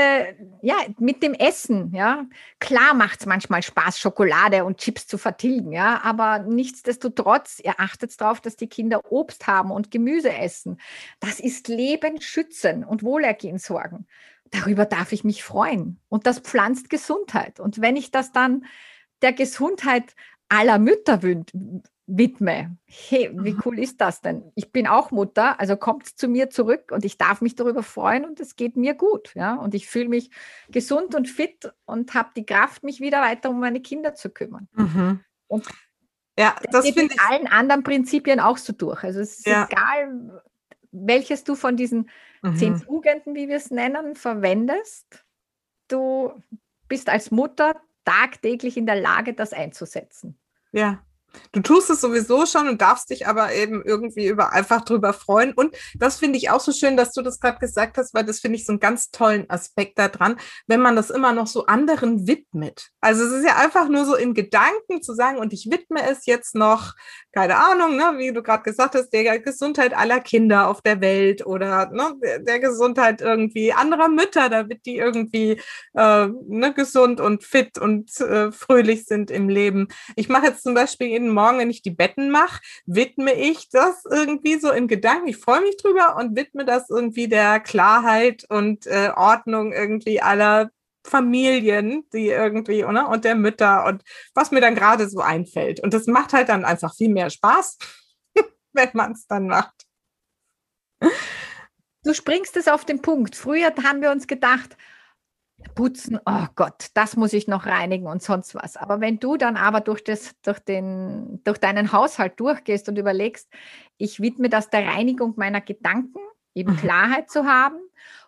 ja, mit dem Essen, ja. Klar macht es manchmal Spaß, Schokolade und Chips zu vertilgen, ja, aber nichtsdestotrotz, ihr achtet darauf, dass die Kinder Obst haben und Gemüse essen. Das ist Leben schützen und Wohlergehen sorgen. Darüber darf ich mich freuen. Und das pflanzt Gesundheit. Und wenn ich das dann der Gesundheit aller Mütter widme. Hey, wie cool ist das denn? Ich bin auch Mutter, also kommt zu mir zurück und ich darf mich darüber freuen und es geht mir gut. Ja? Und ich fühle mich gesund und fit und habe die Kraft, mich wieder weiter um meine Kinder zu kümmern. Mhm. Und ja, das, das geht mit ich... allen anderen Prinzipien auch so durch. Also es ist ja. egal, welches du von diesen mhm. zehn Tugenden, wie wir es nennen, verwendest. Du bist als Mutter tagtäglich in der Lage, das einzusetzen. Ja, Du tust es sowieso schon und darfst dich aber eben irgendwie über einfach drüber freuen. Und das finde ich auch so schön, dass du das gerade gesagt hast, weil das finde ich so einen ganz tollen Aspekt daran, wenn man das immer noch so anderen widmet. Also es ist ja einfach nur so in Gedanken zu sagen, und ich widme es jetzt noch, keine Ahnung, ne, wie du gerade gesagt hast, der Gesundheit aller Kinder auf der Welt oder ne, der Gesundheit irgendwie anderer Mütter, damit die irgendwie äh, ne, gesund und fit und äh, fröhlich sind im Leben. Ich mache jetzt zum Beispiel jeden Morgen, wenn ich die Betten mache, widme ich das irgendwie so in Gedanken. Ich freue mich drüber und widme das irgendwie der Klarheit und äh, Ordnung irgendwie aller Familien, die irgendwie, oder? Und der Mütter und was mir dann gerade so einfällt. Und das macht halt dann einfach viel mehr Spaß, wenn man es dann macht. Du springst es auf den Punkt. Früher haben wir uns gedacht, putzen, oh Gott, das muss ich noch reinigen und sonst was. Aber wenn du dann aber durch, das, durch, den, durch deinen Haushalt durchgehst und überlegst, ich widme das der Reinigung meiner Gedanken, eben mhm. Klarheit zu haben,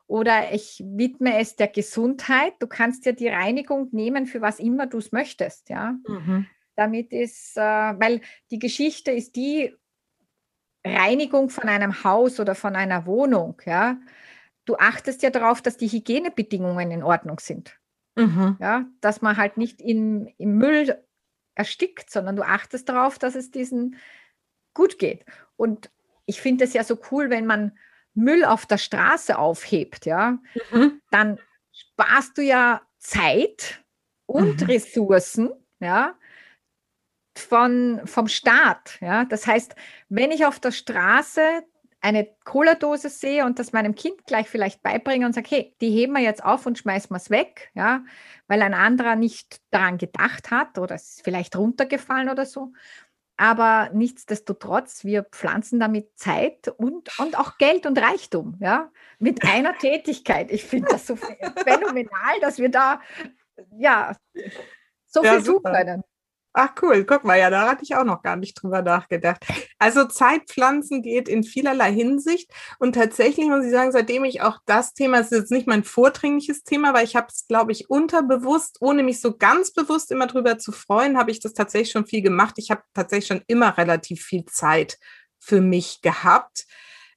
oder ich widme es der Gesundheit, du kannst ja die Reinigung nehmen, für was immer du es möchtest, ja. Mhm. Damit ist, äh, weil die Geschichte ist die Reinigung von einem Haus oder von einer Wohnung, ja du achtest ja darauf, dass die Hygienebedingungen in Ordnung sind. Mhm. Ja, dass man halt nicht im, im Müll erstickt, sondern du achtest darauf, dass es diesen gut geht. Und ich finde es ja so cool, wenn man Müll auf der Straße aufhebt, ja, mhm. dann sparst du ja Zeit und mhm. Ressourcen, ja, von, vom Staat. Ja. Das heißt, wenn ich auf der Straße eine Cola-Dose sehe und das meinem Kind gleich vielleicht beibringe und sage, hey, die heben wir jetzt auf und schmeißen wir es weg, ja, weil ein anderer nicht daran gedacht hat oder es ist vielleicht runtergefallen oder so. Aber nichtsdestotrotz, wir pflanzen damit Zeit und, und auch Geld und Reichtum, ja, mit einer Tätigkeit. Ich finde das so phänomenal, dass wir da, ja, so ja, viel tun können. Ach cool, guck mal, ja, da hatte ich auch noch gar nicht drüber nachgedacht. Also Zeitpflanzen geht in vielerlei Hinsicht und tatsächlich muss ich sagen, seitdem ich auch das Thema, das ist jetzt nicht mein vordringliches Thema, weil ich habe es, glaube ich, unterbewusst, ohne mich so ganz bewusst immer drüber zu freuen, habe ich das tatsächlich schon viel gemacht. Ich habe tatsächlich schon immer relativ viel Zeit für mich gehabt.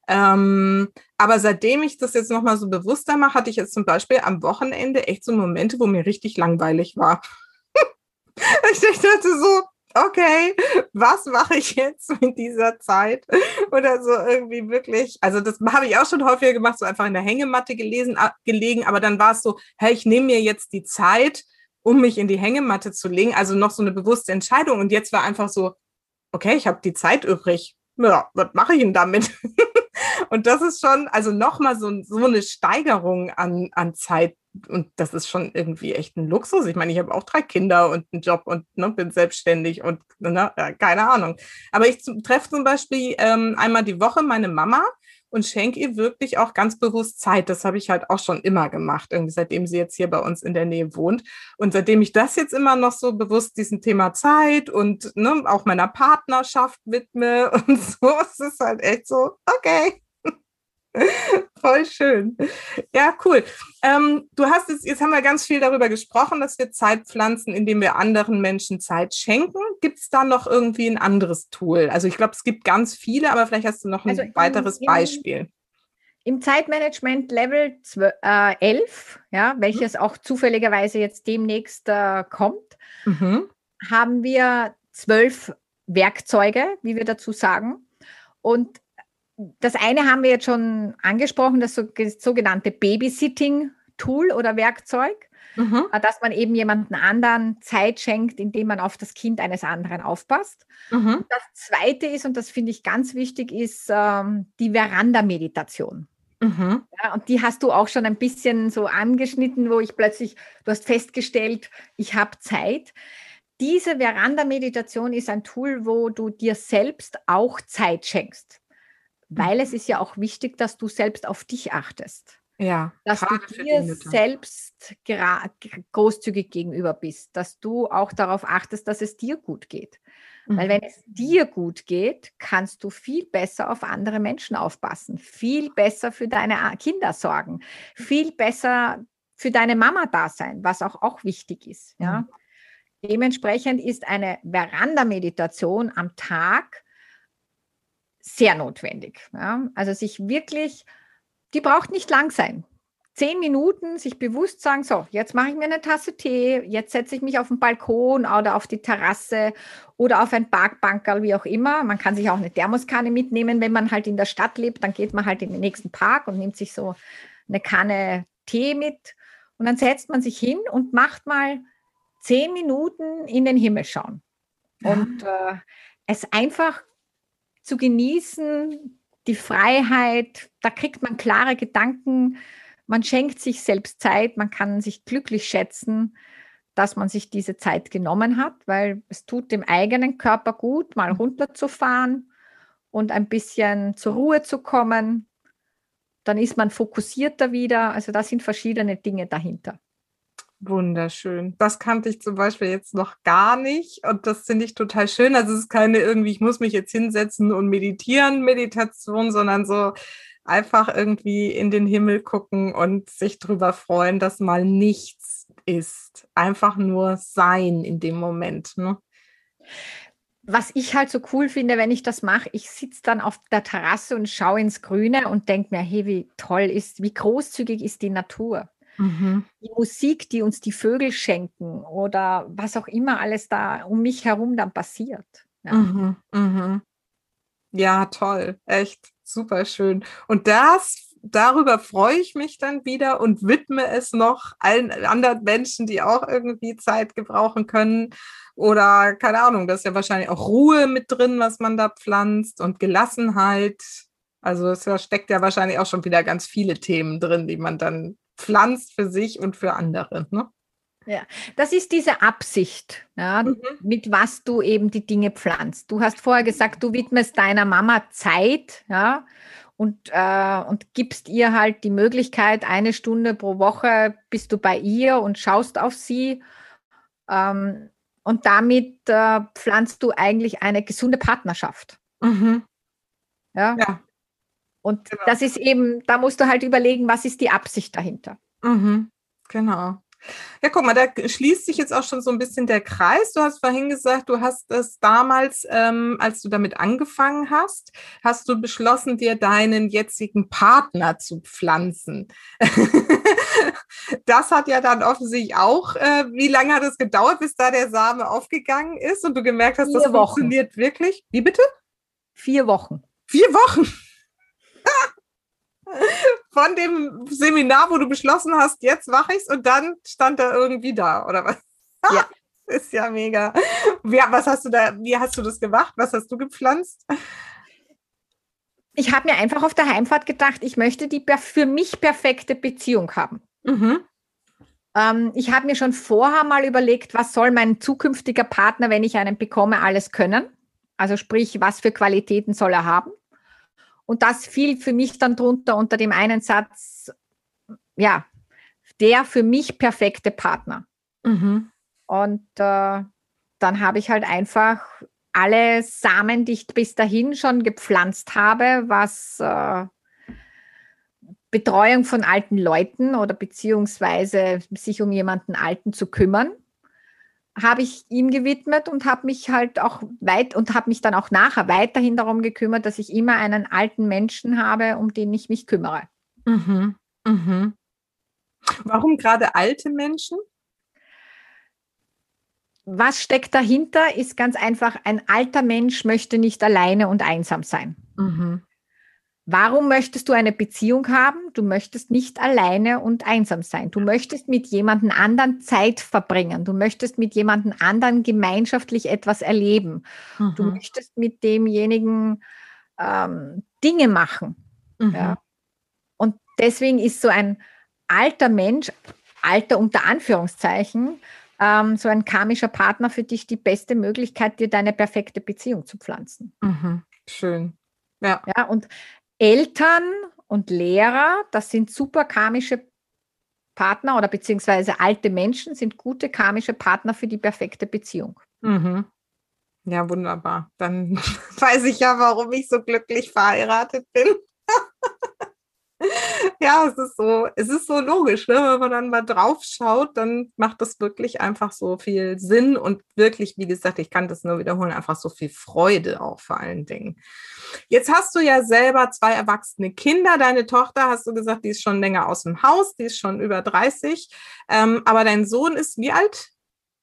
Ähm, aber seitdem ich das jetzt nochmal so bewusster mache, hatte ich jetzt zum Beispiel am Wochenende echt so Momente, wo mir richtig langweilig war. Ich dachte so, okay, was mache ich jetzt mit dieser Zeit? Oder so irgendwie wirklich, also das habe ich auch schon häufiger gemacht, so einfach in der Hängematte gelesen, gelegen, aber dann war es so, hey, ich nehme mir jetzt die Zeit, um mich in die Hängematte zu legen, also noch so eine bewusste Entscheidung und jetzt war einfach so, okay, ich habe die Zeit übrig. Ja, was mache ich denn damit? und das ist schon, also nochmal so, so eine Steigerung an, an Zeit, und das ist schon irgendwie echt ein Luxus. Ich meine, ich habe auch drei Kinder und einen Job und ne, bin selbstständig und ne, keine Ahnung. Aber ich treffe zum Beispiel ähm, einmal die Woche meine Mama und schenke ihr wirklich auch ganz bewusst Zeit. Das habe ich halt auch schon immer gemacht, irgendwie seitdem sie jetzt hier bei uns in der Nähe wohnt. Und seitdem ich das jetzt immer noch so bewusst diesem Thema Zeit und ne, auch meiner Partnerschaft widme und so, es ist halt echt so, okay. Voll schön. Ja, cool. Ähm, du hast jetzt, jetzt haben wir ganz viel darüber gesprochen, dass wir Zeit pflanzen, indem wir anderen Menschen Zeit schenken. Gibt es da noch irgendwie ein anderes Tool? Also ich glaube, es gibt ganz viele, aber vielleicht hast du noch ein also weiteres im, Beispiel. Im Zeitmanagement Level 12, äh, 11, ja, welches mhm. auch zufälligerweise jetzt demnächst äh, kommt, mhm. haben wir zwölf Werkzeuge, wie wir dazu sagen. Und das eine haben wir jetzt schon angesprochen, das sogenannte Babysitting-Tool oder Werkzeug, mhm. Äh, dass man eben jemanden anderen Zeit schenkt, indem man auf das Kind eines anderen aufpasst. Mhm. Das zweite ist, und das finde ich ganz wichtig, ist ähm, die Veranda-Meditation. Mhm. Ja, und die hast du auch schon ein bisschen so angeschnitten, wo ich plötzlich, du hast festgestellt, ich habe Zeit. Diese Veranda-Meditation ist ein Tool, wo du dir selbst auch Zeit schenkst weil es ist ja auch wichtig, dass du selbst auf dich achtest. Ja, dass du dir selbst großzügig gegenüber bist, dass du auch darauf achtest, dass es dir gut geht. Mhm. Weil wenn es dir gut geht, kannst du viel besser auf andere Menschen aufpassen, viel besser für deine Kinder sorgen, viel besser für deine Mama da sein, was auch, auch wichtig ist. Ja? Mhm. Dementsprechend ist eine Veranda-Meditation am Tag sehr notwendig. Ja? Also sich wirklich, die braucht nicht lang sein. Zehn Minuten sich bewusst sagen, so, jetzt mache ich mir eine Tasse Tee, jetzt setze ich mich auf den Balkon oder auf die Terrasse oder auf ein Parkbankerl, wie auch immer. Man kann sich auch eine Thermoskanne mitnehmen, wenn man halt in der Stadt lebt, dann geht man halt in den nächsten Park und nimmt sich so eine Kanne Tee mit und dann setzt man sich hin und macht mal zehn Minuten in den Himmel schauen. Und äh, es einfach zu genießen, die Freiheit, da kriegt man klare Gedanken, man schenkt sich selbst Zeit, man kann sich glücklich schätzen, dass man sich diese Zeit genommen hat, weil es tut dem eigenen Körper gut, mal mhm. runterzufahren und ein bisschen zur Ruhe zu kommen. Dann ist man fokussierter wieder. Also da sind verschiedene Dinge dahinter. Wunderschön. Das kannte ich zum Beispiel jetzt noch gar nicht und das finde ich total schön. Also es ist keine irgendwie, ich muss mich jetzt hinsetzen und meditieren, Meditation, sondern so einfach irgendwie in den Himmel gucken und sich drüber freuen, dass mal nichts ist. Einfach nur sein in dem Moment. Ne? Was ich halt so cool finde, wenn ich das mache, ich sitze dann auf der Terrasse und schaue ins Grüne und denke mir, hey, wie toll ist, wie großzügig ist die Natur. Mhm. Die Musik, die uns die Vögel schenken oder was auch immer alles da um mich herum dann passiert. Ja, mhm. Mhm. ja toll, echt super schön. Und das darüber freue ich mich dann wieder und widme es noch allen anderen Menschen, die auch irgendwie Zeit gebrauchen können. Oder keine Ahnung, da ist ja wahrscheinlich auch Ruhe mit drin, was man da pflanzt und Gelassenheit. Also es steckt ja wahrscheinlich auch schon wieder ganz viele Themen drin, die man dann pflanzt für sich und für andere. Ne? Ja, das ist diese Absicht, ja, mhm. mit was du eben die Dinge pflanzt. Du hast vorher gesagt, du widmest deiner Mama Zeit, ja, und, äh, und gibst ihr halt die Möglichkeit, eine Stunde pro Woche bist du bei ihr und schaust auf sie. Ähm, und damit äh, pflanzt du eigentlich eine gesunde Partnerschaft. Mhm. Ja? ja. Und genau. das ist eben, da musst du halt überlegen, was ist die Absicht dahinter. Mhm. Genau. Ja, guck mal, da schließt sich jetzt auch schon so ein bisschen der Kreis. Du hast vorhin gesagt, du hast es damals, ähm, als du damit angefangen hast, hast du beschlossen, dir deinen jetzigen Partner zu pflanzen. das hat ja dann offensichtlich auch, äh, wie lange hat es gedauert, bis da der Same aufgegangen ist und du gemerkt hast, Vier das Wochen. funktioniert wirklich? Wie bitte? Vier Wochen. Vier Wochen von dem Seminar, wo du beschlossen hast, jetzt mache ich es und dann stand er irgendwie da, oder was? Ja. Ist ja mega. Wie, was hast du da, wie hast du das gemacht? Was hast du gepflanzt? Ich habe mir einfach auf der Heimfahrt gedacht, ich möchte die für mich perfekte Beziehung haben. Mhm. Ähm, ich habe mir schon vorher mal überlegt, was soll mein zukünftiger Partner, wenn ich einen bekomme, alles können? Also sprich, was für Qualitäten soll er haben? Und das fiel für mich dann drunter unter dem einen Satz, ja, der für mich perfekte Partner. Mhm. Und äh, dann habe ich halt einfach alle Samen, die ich bis dahin schon gepflanzt habe, was äh, Betreuung von alten Leuten oder beziehungsweise sich um jemanden Alten zu kümmern, habe ich ihm gewidmet und habe mich halt auch weit und habe mich dann auch nachher weiterhin darum gekümmert, dass ich immer einen alten Menschen habe, um den ich mich kümmere. Mhm. Mhm. Warum gerade alte Menschen? Was steckt dahinter, ist ganz einfach, ein alter Mensch möchte nicht alleine und einsam sein. Mhm. Warum möchtest du eine Beziehung haben? Du möchtest nicht alleine und einsam sein. Du möchtest mit jemandem anderen Zeit verbringen. Du möchtest mit jemandem anderen gemeinschaftlich etwas erleben. Mhm. Du möchtest mit demjenigen ähm, Dinge machen. Mhm. Ja? Und deswegen ist so ein alter Mensch, alter unter Anführungszeichen, ähm, so ein karmischer Partner für dich die beste Möglichkeit, dir deine perfekte Beziehung zu pflanzen. Mhm. Schön. Ja. ja. Und Eltern und Lehrer, das sind super karmische Partner oder beziehungsweise alte Menschen sind gute karmische Partner für die perfekte Beziehung. Mhm. Ja, wunderbar. Dann weiß ich ja, warum ich so glücklich verheiratet bin. ja, es ist so, es ist so logisch, ne? wenn man dann mal drauf schaut, dann macht das wirklich einfach so viel Sinn und wirklich, wie gesagt, ich kann das nur wiederholen, einfach so viel Freude auch vor allen Dingen. Jetzt hast du ja selber zwei erwachsene Kinder. Deine Tochter, hast du gesagt, die ist schon länger aus dem Haus, die ist schon über 30. Ähm, aber dein Sohn ist wie alt?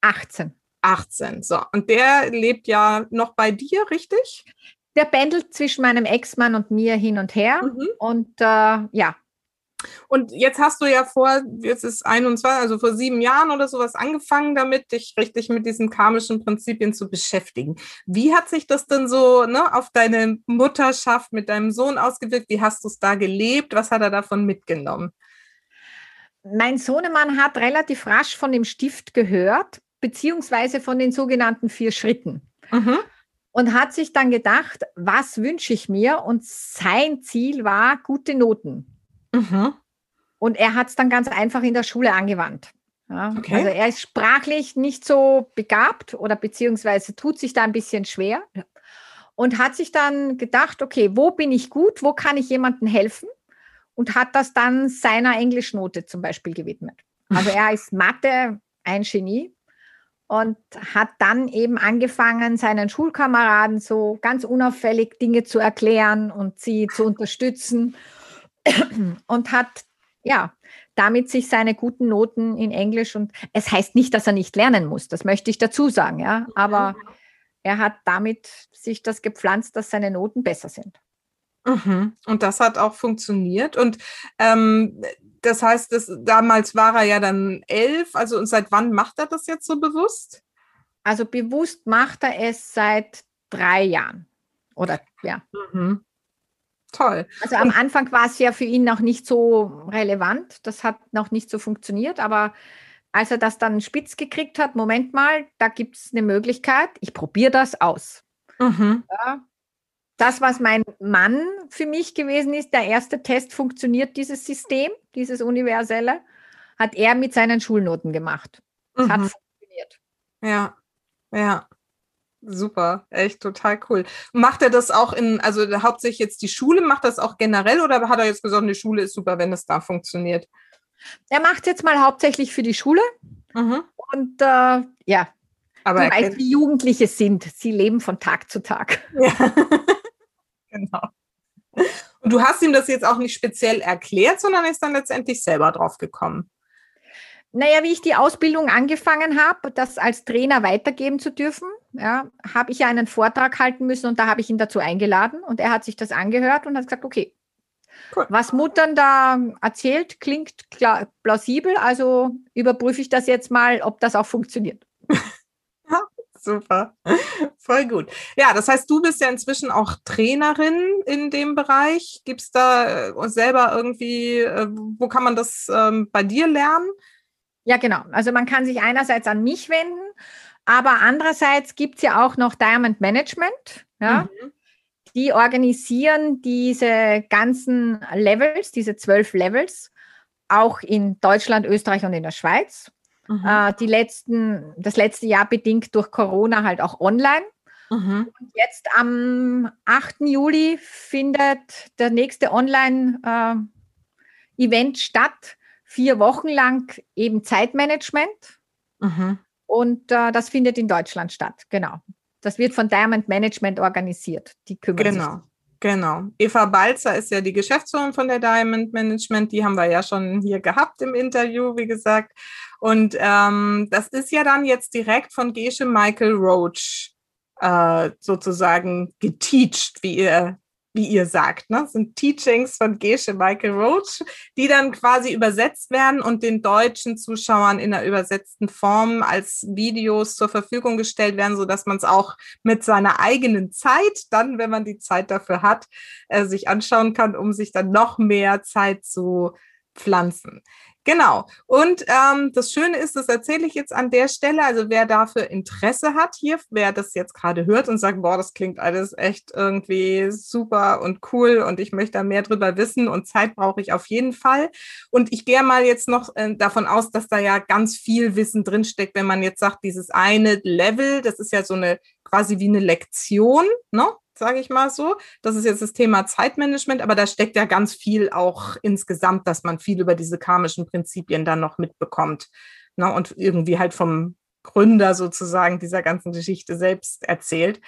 18. 18, so. Und der lebt ja noch bei dir, richtig? Der pendelt zwischen meinem Ex-Mann und mir hin und her. Mhm. Und äh, ja. Und jetzt hast du ja vor, jetzt ist 21, also vor sieben Jahren oder sowas angefangen damit, dich richtig mit diesen karmischen Prinzipien zu beschäftigen. Wie hat sich das denn so ne, auf deine Mutterschaft mit deinem Sohn ausgewirkt? Wie hast du es da gelebt? Was hat er davon mitgenommen? mein Sohnemann hat relativ rasch von dem Stift gehört, beziehungsweise von den sogenannten vier Schritten. Mhm. Und hat sich dann gedacht, was wünsche ich mir? Und sein Ziel war gute Noten. Mhm. Und er hat es dann ganz einfach in der Schule angewandt. Ja, okay. Also er ist sprachlich nicht so begabt oder beziehungsweise tut sich da ein bisschen schwer und hat sich dann gedacht, okay, wo bin ich gut, wo kann ich jemandem helfen? Und hat das dann seiner Englischnote zum Beispiel gewidmet. Also er ist Mathe ein Genie und hat dann eben angefangen, seinen Schulkameraden so ganz unauffällig Dinge zu erklären und sie zu unterstützen und hat ja damit sich seine guten Noten in Englisch und es heißt nicht, dass er nicht lernen muss, das möchte ich dazu sagen, ja, aber er hat damit sich das gepflanzt, dass seine Noten besser sind. Mhm. Und das hat auch funktioniert. Und ähm, das heißt, das, damals war er ja dann elf. Also und seit wann macht er das jetzt so bewusst? Also bewusst macht er es seit drei Jahren. Oder ja. Mhm. Toll. Also am Anfang war es ja für ihn noch nicht so relevant. Das hat noch nicht so funktioniert. Aber als er das dann spitz gekriegt hat, Moment mal, da gibt es eine Möglichkeit, ich probiere das aus. Mhm. Ja, das, was mein Mann für mich gewesen ist, der erste Test funktioniert dieses System, dieses universelle, hat er mit seinen Schulnoten gemacht. Das mhm. hat funktioniert. Ja, ja. Super, echt total cool. Macht er das auch in, also hauptsächlich jetzt die Schule, macht das auch generell oder hat er jetzt gesagt, die Schule ist super, wenn es da funktioniert? Er macht jetzt mal hauptsächlich für die Schule. Mhm. Und äh, ja, aber du weißt, wie Jugendliche sind. Sie leben von Tag zu Tag. Ja. Genau. Und du hast ihm das jetzt auch nicht speziell erklärt, sondern ist dann letztendlich selber drauf gekommen. Naja, wie ich die Ausbildung angefangen habe, das als Trainer weitergeben zu dürfen, ja, habe ich ja einen Vortrag halten müssen und da habe ich ihn dazu eingeladen und er hat sich das angehört und hat gesagt, okay, cool. was Muttern da erzählt, klingt klar, plausibel, also überprüfe ich das jetzt mal, ob das auch funktioniert. Super, voll gut. Ja, das heißt, du bist ja inzwischen auch Trainerin in dem Bereich. Gibt es da äh, selber irgendwie, äh, wo kann man das ähm, bei dir lernen? Ja, genau. Also man kann sich einerseits an mich wenden, aber andererseits gibt es ja auch noch Diamond Management. Ja? Mhm. Die organisieren diese ganzen Levels, diese zwölf Levels, auch in Deutschland, Österreich und in der Schweiz. Mhm. Äh, die letzten, das letzte Jahr bedingt durch Corona halt auch online. Mhm. Und jetzt am 8. Juli findet der nächste Online-Event äh, statt. Vier Wochen lang eben Zeitmanagement. Mhm. Und äh, das findet in Deutschland statt, genau. Das wird von Diamond Management organisiert. Die kümmern genau. sich. Genau. Eva Balzer ist ja die Geschäftsführerin von der Diamond Management. Die haben wir ja schon hier gehabt im Interview, wie gesagt. Und ähm, das ist ja dann jetzt direkt von Gesche Michael Roach äh, sozusagen geteacht, wie ihr wie ihr sagt. Ne? Das sind Teachings von Gesche Michael Roach, die dann quasi übersetzt werden und den deutschen Zuschauern in der übersetzten Form als Videos zur Verfügung gestellt werden, sodass man es auch mit seiner eigenen Zeit, dann, wenn man die Zeit dafür hat, äh, sich anschauen kann, um sich dann noch mehr Zeit zu pflanzen. Genau. Und ähm, das Schöne ist, das erzähle ich jetzt an der Stelle. Also wer dafür Interesse hat hier, wer das jetzt gerade hört und sagt, boah, das klingt alles echt irgendwie super und cool und ich möchte da mehr drüber wissen und Zeit brauche ich auf jeden Fall. Und ich gehe mal jetzt noch äh, davon aus, dass da ja ganz viel Wissen drinsteckt, wenn man jetzt sagt, dieses eine Level, das ist ja so eine quasi wie eine Lektion, ne? Sage ich mal so. Das ist jetzt das Thema Zeitmanagement, aber da steckt ja ganz viel auch insgesamt, dass man viel über diese karmischen Prinzipien dann noch mitbekommt. Ne? Und irgendwie halt vom Gründer sozusagen dieser ganzen Geschichte selbst erzählt.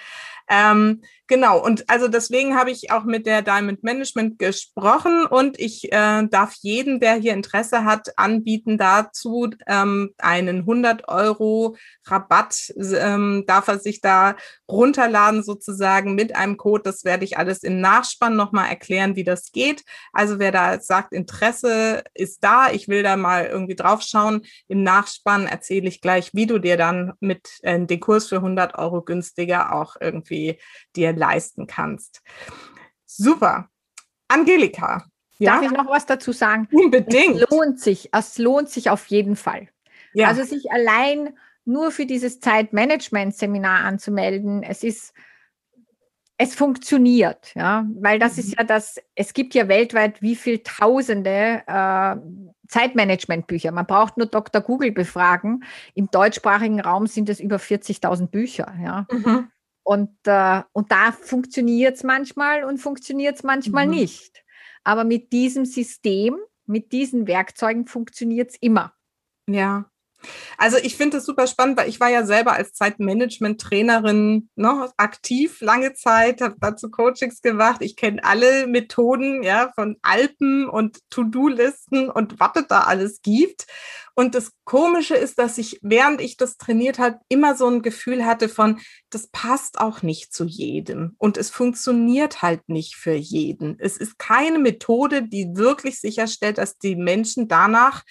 Ähm, genau, und also deswegen habe ich auch mit der Diamond Management gesprochen und ich äh, darf jeden, der hier Interesse hat, anbieten dazu ähm, einen 100 Euro Rabatt, ähm, darf er sich da runterladen sozusagen mit einem Code. Das werde ich alles im Nachspann nochmal erklären, wie das geht. Also wer da sagt, Interesse ist da, ich will da mal irgendwie drauf schauen, im Nachspann erzähle ich gleich, wie du dir dann mit äh, den Kurs für 100 Euro günstiger auch irgendwie dir leisten kannst. Super. Angelika, Ja? Darf ich noch was dazu sagen? Unbedingt. Es lohnt sich. Es lohnt sich auf jeden Fall. Ja. Also sich allein nur für dieses Zeitmanagement-Seminar anzumelden, es ist, es funktioniert, ja, weil das mhm. ist ja das, es gibt ja weltweit wie viel Tausende äh, Zeitmanagement-Bücher. Man braucht nur Dr. Google befragen. Im deutschsprachigen Raum sind es über 40.000 Bücher, ja. Mhm. Und, äh, und da funktioniert es manchmal und funktioniert es manchmal mhm. nicht. Aber mit diesem System, mit diesen Werkzeugen funktioniert es immer. Ja. Also ich finde es super spannend, weil ich war ja selber als Zeitmanagement-Trainerin ne, aktiv lange Zeit, habe dazu Coachings gemacht. Ich kenne alle Methoden ja, von Alpen und To-Do-Listen und was es da alles gibt. Und das Komische ist, dass ich, während ich das trainiert habe, immer so ein Gefühl hatte von, das passt auch nicht zu jedem. Und es funktioniert halt nicht für jeden. Es ist keine Methode, die wirklich sicherstellt, dass die Menschen danach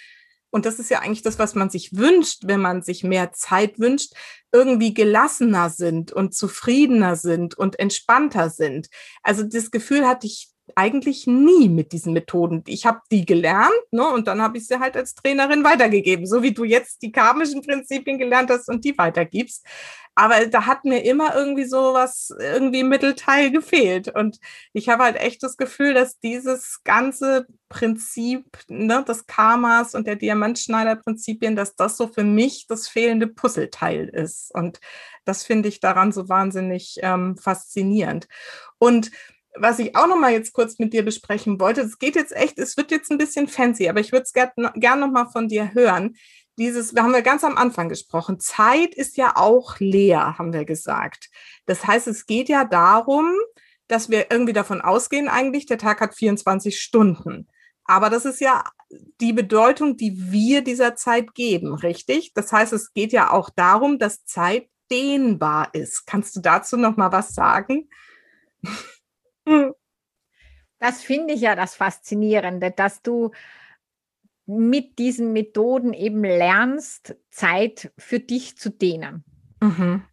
und das ist ja eigentlich das, was man sich wünscht, wenn man sich mehr Zeit wünscht, irgendwie gelassener sind und zufriedener sind und entspannter sind. Also das Gefühl hatte ich eigentlich nie mit diesen Methoden. Ich habe die gelernt ne, und dann habe ich sie halt als Trainerin weitergegeben, so wie du jetzt die karmischen Prinzipien gelernt hast und die weitergibst. Aber da hat mir immer irgendwie so was, irgendwie im Mittelteil gefehlt. Und ich habe halt echt das Gefühl, dass dieses ganze Prinzip ne, des Karmas und der Diamantschneider-Prinzipien, dass das so für mich das fehlende Puzzleteil ist. Und das finde ich daran so wahnsinnig ähm, faszinierend. Und was ich auch noch mal jetzt kurz mit dir besprechen wollte, es geht jetzt echt, es wird jetzt ein bisschen fancy, aber ich würde es gerne gern noch mal von dir hören dieses, wir haben ja ganz am Anfang gesprochen, Zeit ist ja auch leer, haben wir gesagt. Das heißt, es geht ja darum, dass wir irgendwie davon ausgehen, eigentlich, der Tag hat 24 Stunden. Aber das ist ja die Bedeutung, die wir dieser Zeit geben, richtig? Das heißt, es geht ja auch darum, dass Zeit dehnbar ist. Kannst du dazu noch mal was sagen? Das finde ich ja das Faszinierende, dass du mit diesen Methoden eben lernst, Zeit für dich zu dehnen. Mhm.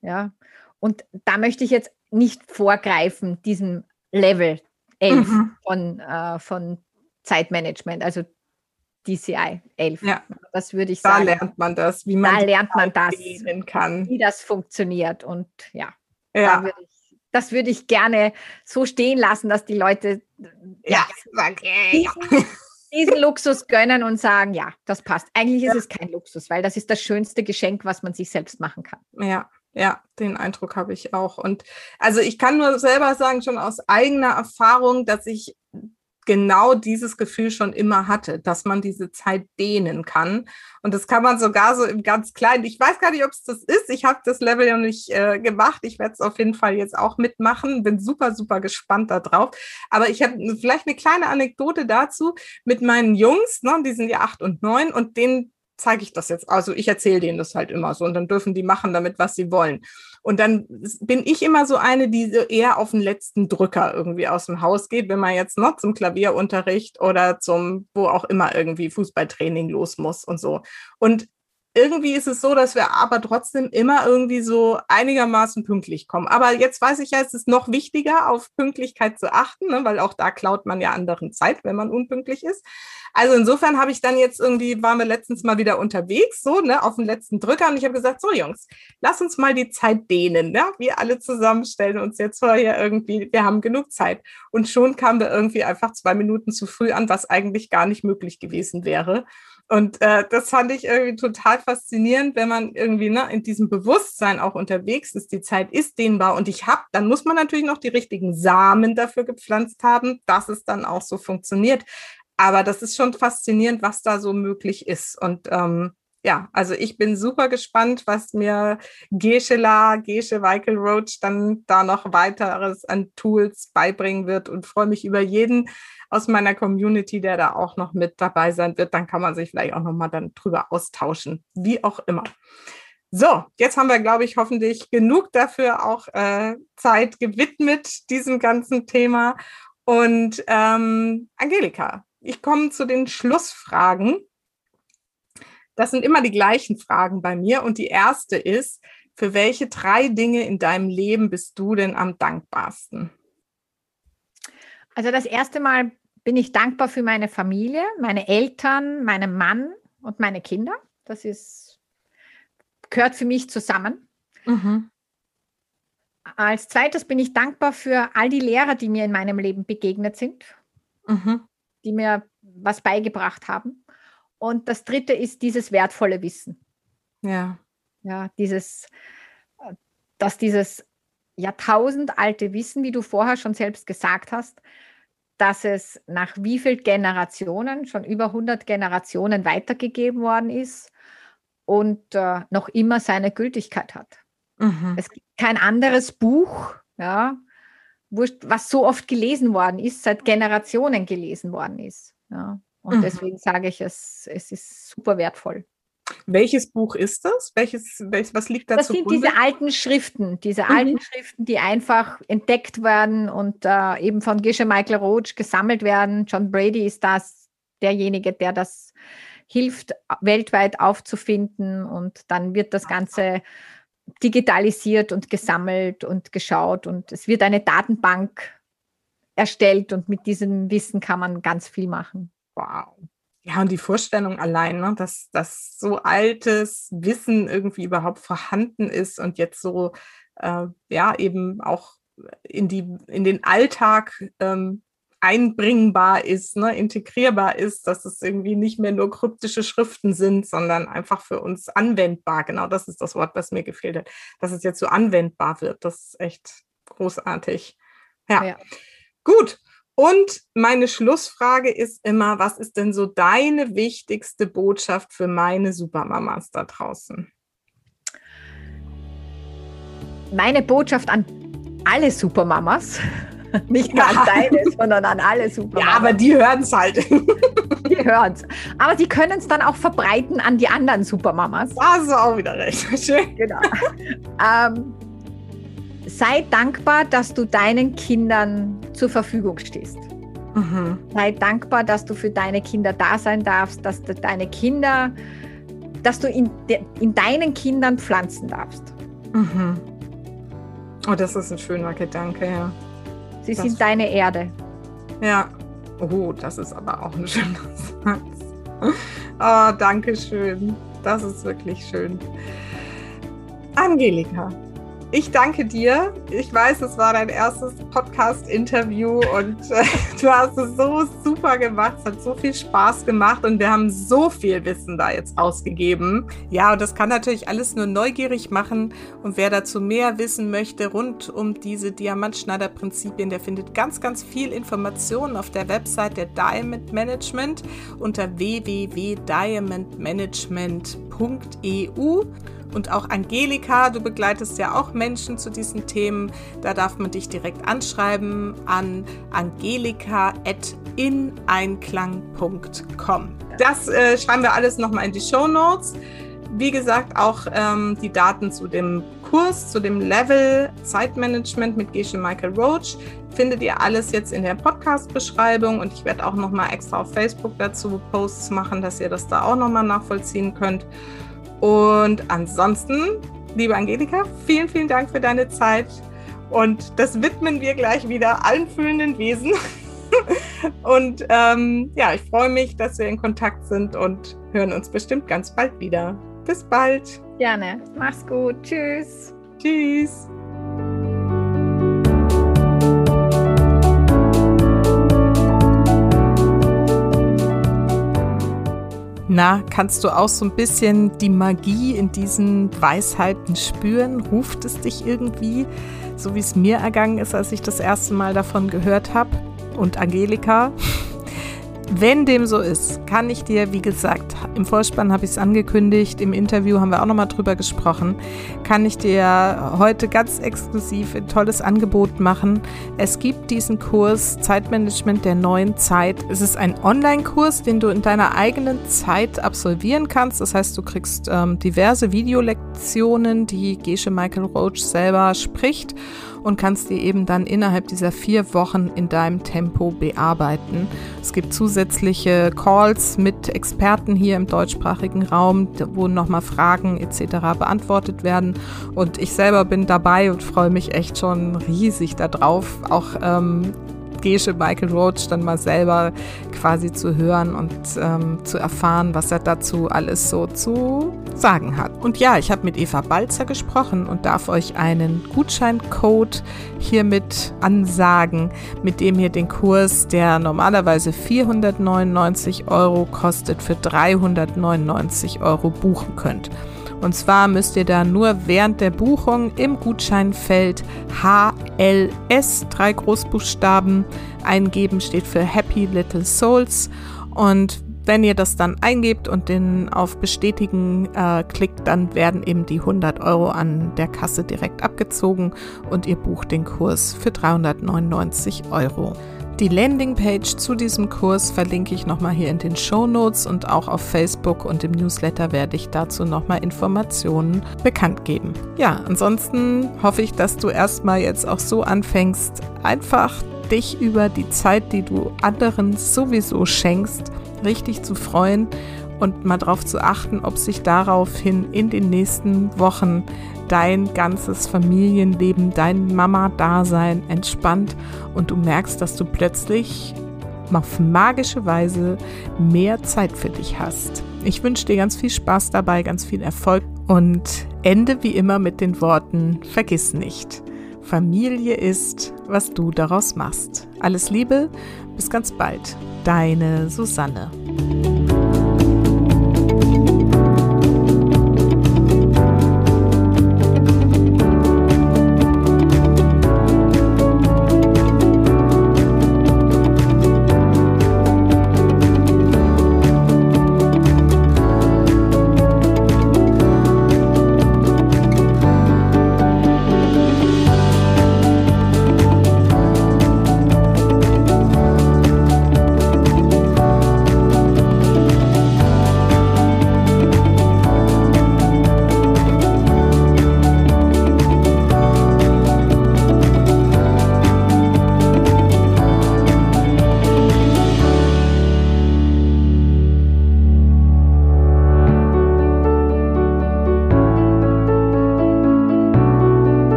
Ja, und da möchte ich jetzt nicht vorgreifen, diesem Level 11 mhm. von, äh, von Zeitmanagement, also DCI 11. Ja. Das würde ich sagen. Da lernt man das, wie man, da lernt man das, kann. wie das funktioniert. Und ja, ja. Da würde ich, das würde ich gerne so stehen lassen, dass die Leute ja, ja, ja diesen Luxus gönnen und sagen, ja, das passt. Eigentlich ist ja. es kein Luxus, weil das ist das schönste Geschenk, was man sich selbst machen kann. Ja, ja, den Eindruck habe ich auch. Und also ich kann nur selber sagen, schon aus eigener Erfahrung, dass ich genau dieses Gefühl schon immer hatte, dass man diese Zeit dehnen kann. Und das kann man sogar so im ganz Kleinen. Ich weiß gar nicht, ob es das ist. Ich habe das Level ja nicht äh, gemacht. Ich werde es auf jeden Fall jetzt auch mitmachen. Bin super, super gespannt darauf. Aber ich habe vielleicht eine kleine Anekdote dazu mit meinen Jungs. Ne? Die sind ja acht und neun und denen zeige ich das jetzt. Also ich erzähle denen das halt immer so und dann dürfen die machen damit, was sie wollen. Und dann bin ich immer so eine, die eher auf den letzten Drücker irgendwie aus dem Haus geht, wenn man jetzt noch zum Klavierunterricht oder zum, wo auch immer irgendwie Fußballtraining los muss und so. Und irgendwie ist es so, dass wir aber trotzdem immer irgendwie so einigermaßen pünktlich kommen. Aber jetzt weiß ich ja, es ist noch wichtiger, auf Pünktlichkeit zu achten, ne, weil auch da klaut man ja anderen Zeit, wenn man unpünktlich ist. Also insofern habe ich dann jetzt irgendwie, waren wir letztens mal wieder unterwegs, so, ne, auf den letzten Drücker und ich habe gesagt, so Jungs, lass uns mal die Zeit dehnen, ne? Wir alle zusammenstellen uns jetzt vorher irgendwie, wir haben genug Zeit. Und schon kamen wir irgendwie einfach zwei Minuten zu früh an, was eigentlich gar nicht möglich gewesen wäre. Und äh, das fand ich irgendwie total faszinierend, wenn man irgendwie ne, in diesem Bewusstsein auch unterwegs ist, die Zeit ist dehnbar und ich habe, dann muss man natürlich noch die richtigen Samen dafür gepflanzt haben, dass es dann auch so funktioniert. Aber das ist schon faszinierend, was da so möglich ist. Und ähm, ja, also ich bin super gespannt, was mir Geschela, Gesche Weikel Roach dann da noch weiteres an Tools beibringen wird und freue mich über jeden, aus meiner Community, der da auch noch mit dabei sein wird. Dann kann man sich vielleicht auch noch mal dann drüber austauschen, wie auch immer. So, jetzt haben wir, glaube ich, hoffentlich genug dafür auch äh, Zeit gewidmet diesem ganzen Thema. Und ähm, Angelika, ich komme zu den Schlussfragen. Das sind immer die gleichen Fragen bei mir. Und die erste ist, für welche drei Dinge in deinem Leben bist du denn am dankbarsten? Also das erste Mal bin ich dankbar für meine Familie, meine Eltern, meinen Mann und meine Kinder. Das ist, gehört für mich zusammen. Mhm. Als zweites bin ich dankbar für all die Lehrer, die mir in meinem Leben begegnet sind, mhm. die mir was beigebracht haben. Und das dritte ist dieses wertvolle Wissen. Ja. Ja, dieses, dass dieses jahrtausendalte Wissen, wie du vorher schon selbst gesagt hast, dass es nach wie vielen Generationen, schon über 100 Generationen weitergegeben worden ist und äh, noch immer seine Gültigkeit hat. Mhm. Es gibt kein anderes Buch, ja, was so oft gelesen worden ist, seit Generationen gelesen worden ist. Ja. Und mhm. deswegen sage ich, es, es ist super wertvoll. Welches Buch ist das? Welches, welches was liegt da Das sind Grunde? diese alten Schriften, diese mhm. alten Schriften, die einfach entdeckt werden und äh, eben von Gesche Michael Roach gesammelt werden. John Brady ist das derjenige, der das hilft, weltweit aufzufinden und dann wird das Ganze digitalisiert und gesammelt und geschaut und es wird eine Datenbank erstellt und mit diesem Wissen kann man ganz viel machen. Wow. Ja, und die Vorstellung allein, ne, dass, dass so altes Wissen irgendwie überhaupt vorhanden ist und jetzt so, äh, ja, eben auch in, die, in den Alltag ähm, einbringbar ist, ne, integrierbar ist, dass es irgendwie nicht mehr nur kryptische Schriften sind, sondern einfach für uns anwendbar. Genau das ist das Wort, was mir gefehlt hat, dass es jetzt so anwendbar wird. Das ist echt großartig. ja. ja. Gut, und meine Schlussfrage ist immer, was ist denn so deine wichtigste Botschaft für meine Supermamas da draußen? Meine Botschaft an alle Supermamas, nicht nur ja. an deine, sondern an alle Supermamas. Ja, aber die hören es halt. die hören es. Aber sie können es dann auch verbreiten an die anderen Supermamas. Da hast du auch wieder recht. Schön. Genau. ähm, sei dankbar, dass du deinen Kindern zur Verfügung stehst. Mhm. Sei dankbar, dass du für deine Kinder da sein darfst, dass du deine Kinder, dass du in, de, in deinen Kindern pflanzen darfst. Mhm. Oh, das ist ein schöner Gedanke, ja. Sie das sind deine Erde. Ja. Oh, das ist aber auch ein schöner Satz. Oh, danke schön. Das ist wirklich schön. Angelika, ich danke dir. Ich weiß, es war dein erstes Podcast-Interview und äh, du hast es so super gemacht. Es hat so viel Spaß gemacht und wir haben so viel Wissen da jetzt ausgegeben. Ja, und das kann natürlich alles nur neugierig machen. Und wer dazu mehr wissen möchte rund um diese Diamantschneider-Prinzipien, der findet ganz, ganz viel Informationen auf der Website der Diamond Management unter www.diamondmanagement.eu. Und auch Angelika, du begleitest ja auch Menschen zu diesen Themen. Da darf man dich direkt anschreiben an angelika.ineinklang.com. Das äh, schreiben wir alles nochmal in die Show Notes. Wie gesagt, auch ähm, die Daten zu dem Kurs, zu dem Level Zeitmanagement mit Gesche Michael Roach findet ihr alles jetzt in der Podcast-Beschreibung und ich werde auch nochmal extra auf Facebook dazu Posts machen, dass ihr das da auch nochmal nachvollziehen könnt. Und ansonsten, liebe Angelika, vielen, vielen Dank für deine Zeit. Und das widmen wir gleich wieder allen fühlenden Wesen. und ähm, ja, ich freue mich, dass wir in Kontakt sind und hören uns bestimmt ganz bald wieder. Bis bald. Gerne. Mach's gut. Tschüss. Tschüss. Na, kannst du auch so ein bisschen die Magie in diesen Weisheiten spüren? Ruft es dich irgendwie, so wie es mir ergangen ist, als ich das erste Mal davon gehört habe? Und Angelika, wenn dem so ist, kann ich dir, wie gesagt, im Vorspann habe ich es angekündigt, im Interview haben wir auch nochmal drüber gesprochen, kann ich dir heute ganz exklusiv ein tolles Angebot machen. Es gibt diesen Kurs Zeitmanagement der neuen Zeit. Es ist ein Online-Kurs, den du in deiner eigenen Zeit absolvieren kannst. Das heißt, du kriegst ähm, diverse Videolektionen, die Gesche Michael Roach selber spricht und kannst die eben dann innerhalb dieser vier Wochen in deinem Tempo bearbeiten. Es gibt zusätzliche Calls mit Experten hier im deutschsprachigen Raum, wo nochmal Fragen etc. beantwortet werden. Und ich selber bin dabei und freue mich echt schon riesig darauf, auch ähm, Gesche Michael Roach dann mal selber quasi zu hören und ähm, zu erfahren, was er dazu alles so zu sagen hat. Und ja, ich habe mit Eva Balzer gesprochen und darf euch einen Gutscheincode hiermit ansagen, mit dem ihr den Kurs, der normalerweise 499 Euro kostet, für 399 Euro buchen könnt. Und zwar müsst ihr da nur während der Buchung im Gutscheinfeld HLS, drei Großbuchstaben, eingeben, steht für Happy Little Souls. Und wenn ihr das dann eingebt und den auf Bestätigen äh, klickt, dann werden eben die 100 Euro an der Kasse direkt abgezogen und ihr bucht den Kurs für 399 Euro. Die Landingpage zu diesem Kurs verlinke ich nochmal hier in den Show Notes und auch auf Facebook und im Newsletter werde ich dazu nochmal Informationen bekannt geben. Ja, ansonsten hoffe ich, dass du erstmal jetzt auch so anfängst, einfach dich über die Zeit, die du anderen sowieso schenkst, richtig zu freuen und mal darauf zu achten, ob sich daraufhin in den nächsten Wochen dein ganzes Familienleben, dein Mama-Dasein entspannt und du merkst, dass du plötzlich auf magische Weise mehr Zeit für dich hast. Ich wünsche dir ganz viel Spaß dabei, ganz viel Erfolg und ende wie immer mit den Worten, vergiss nicht, Familie ist, was du daraus machst. Alles Liebe, bis ganz bald, deine Susanne.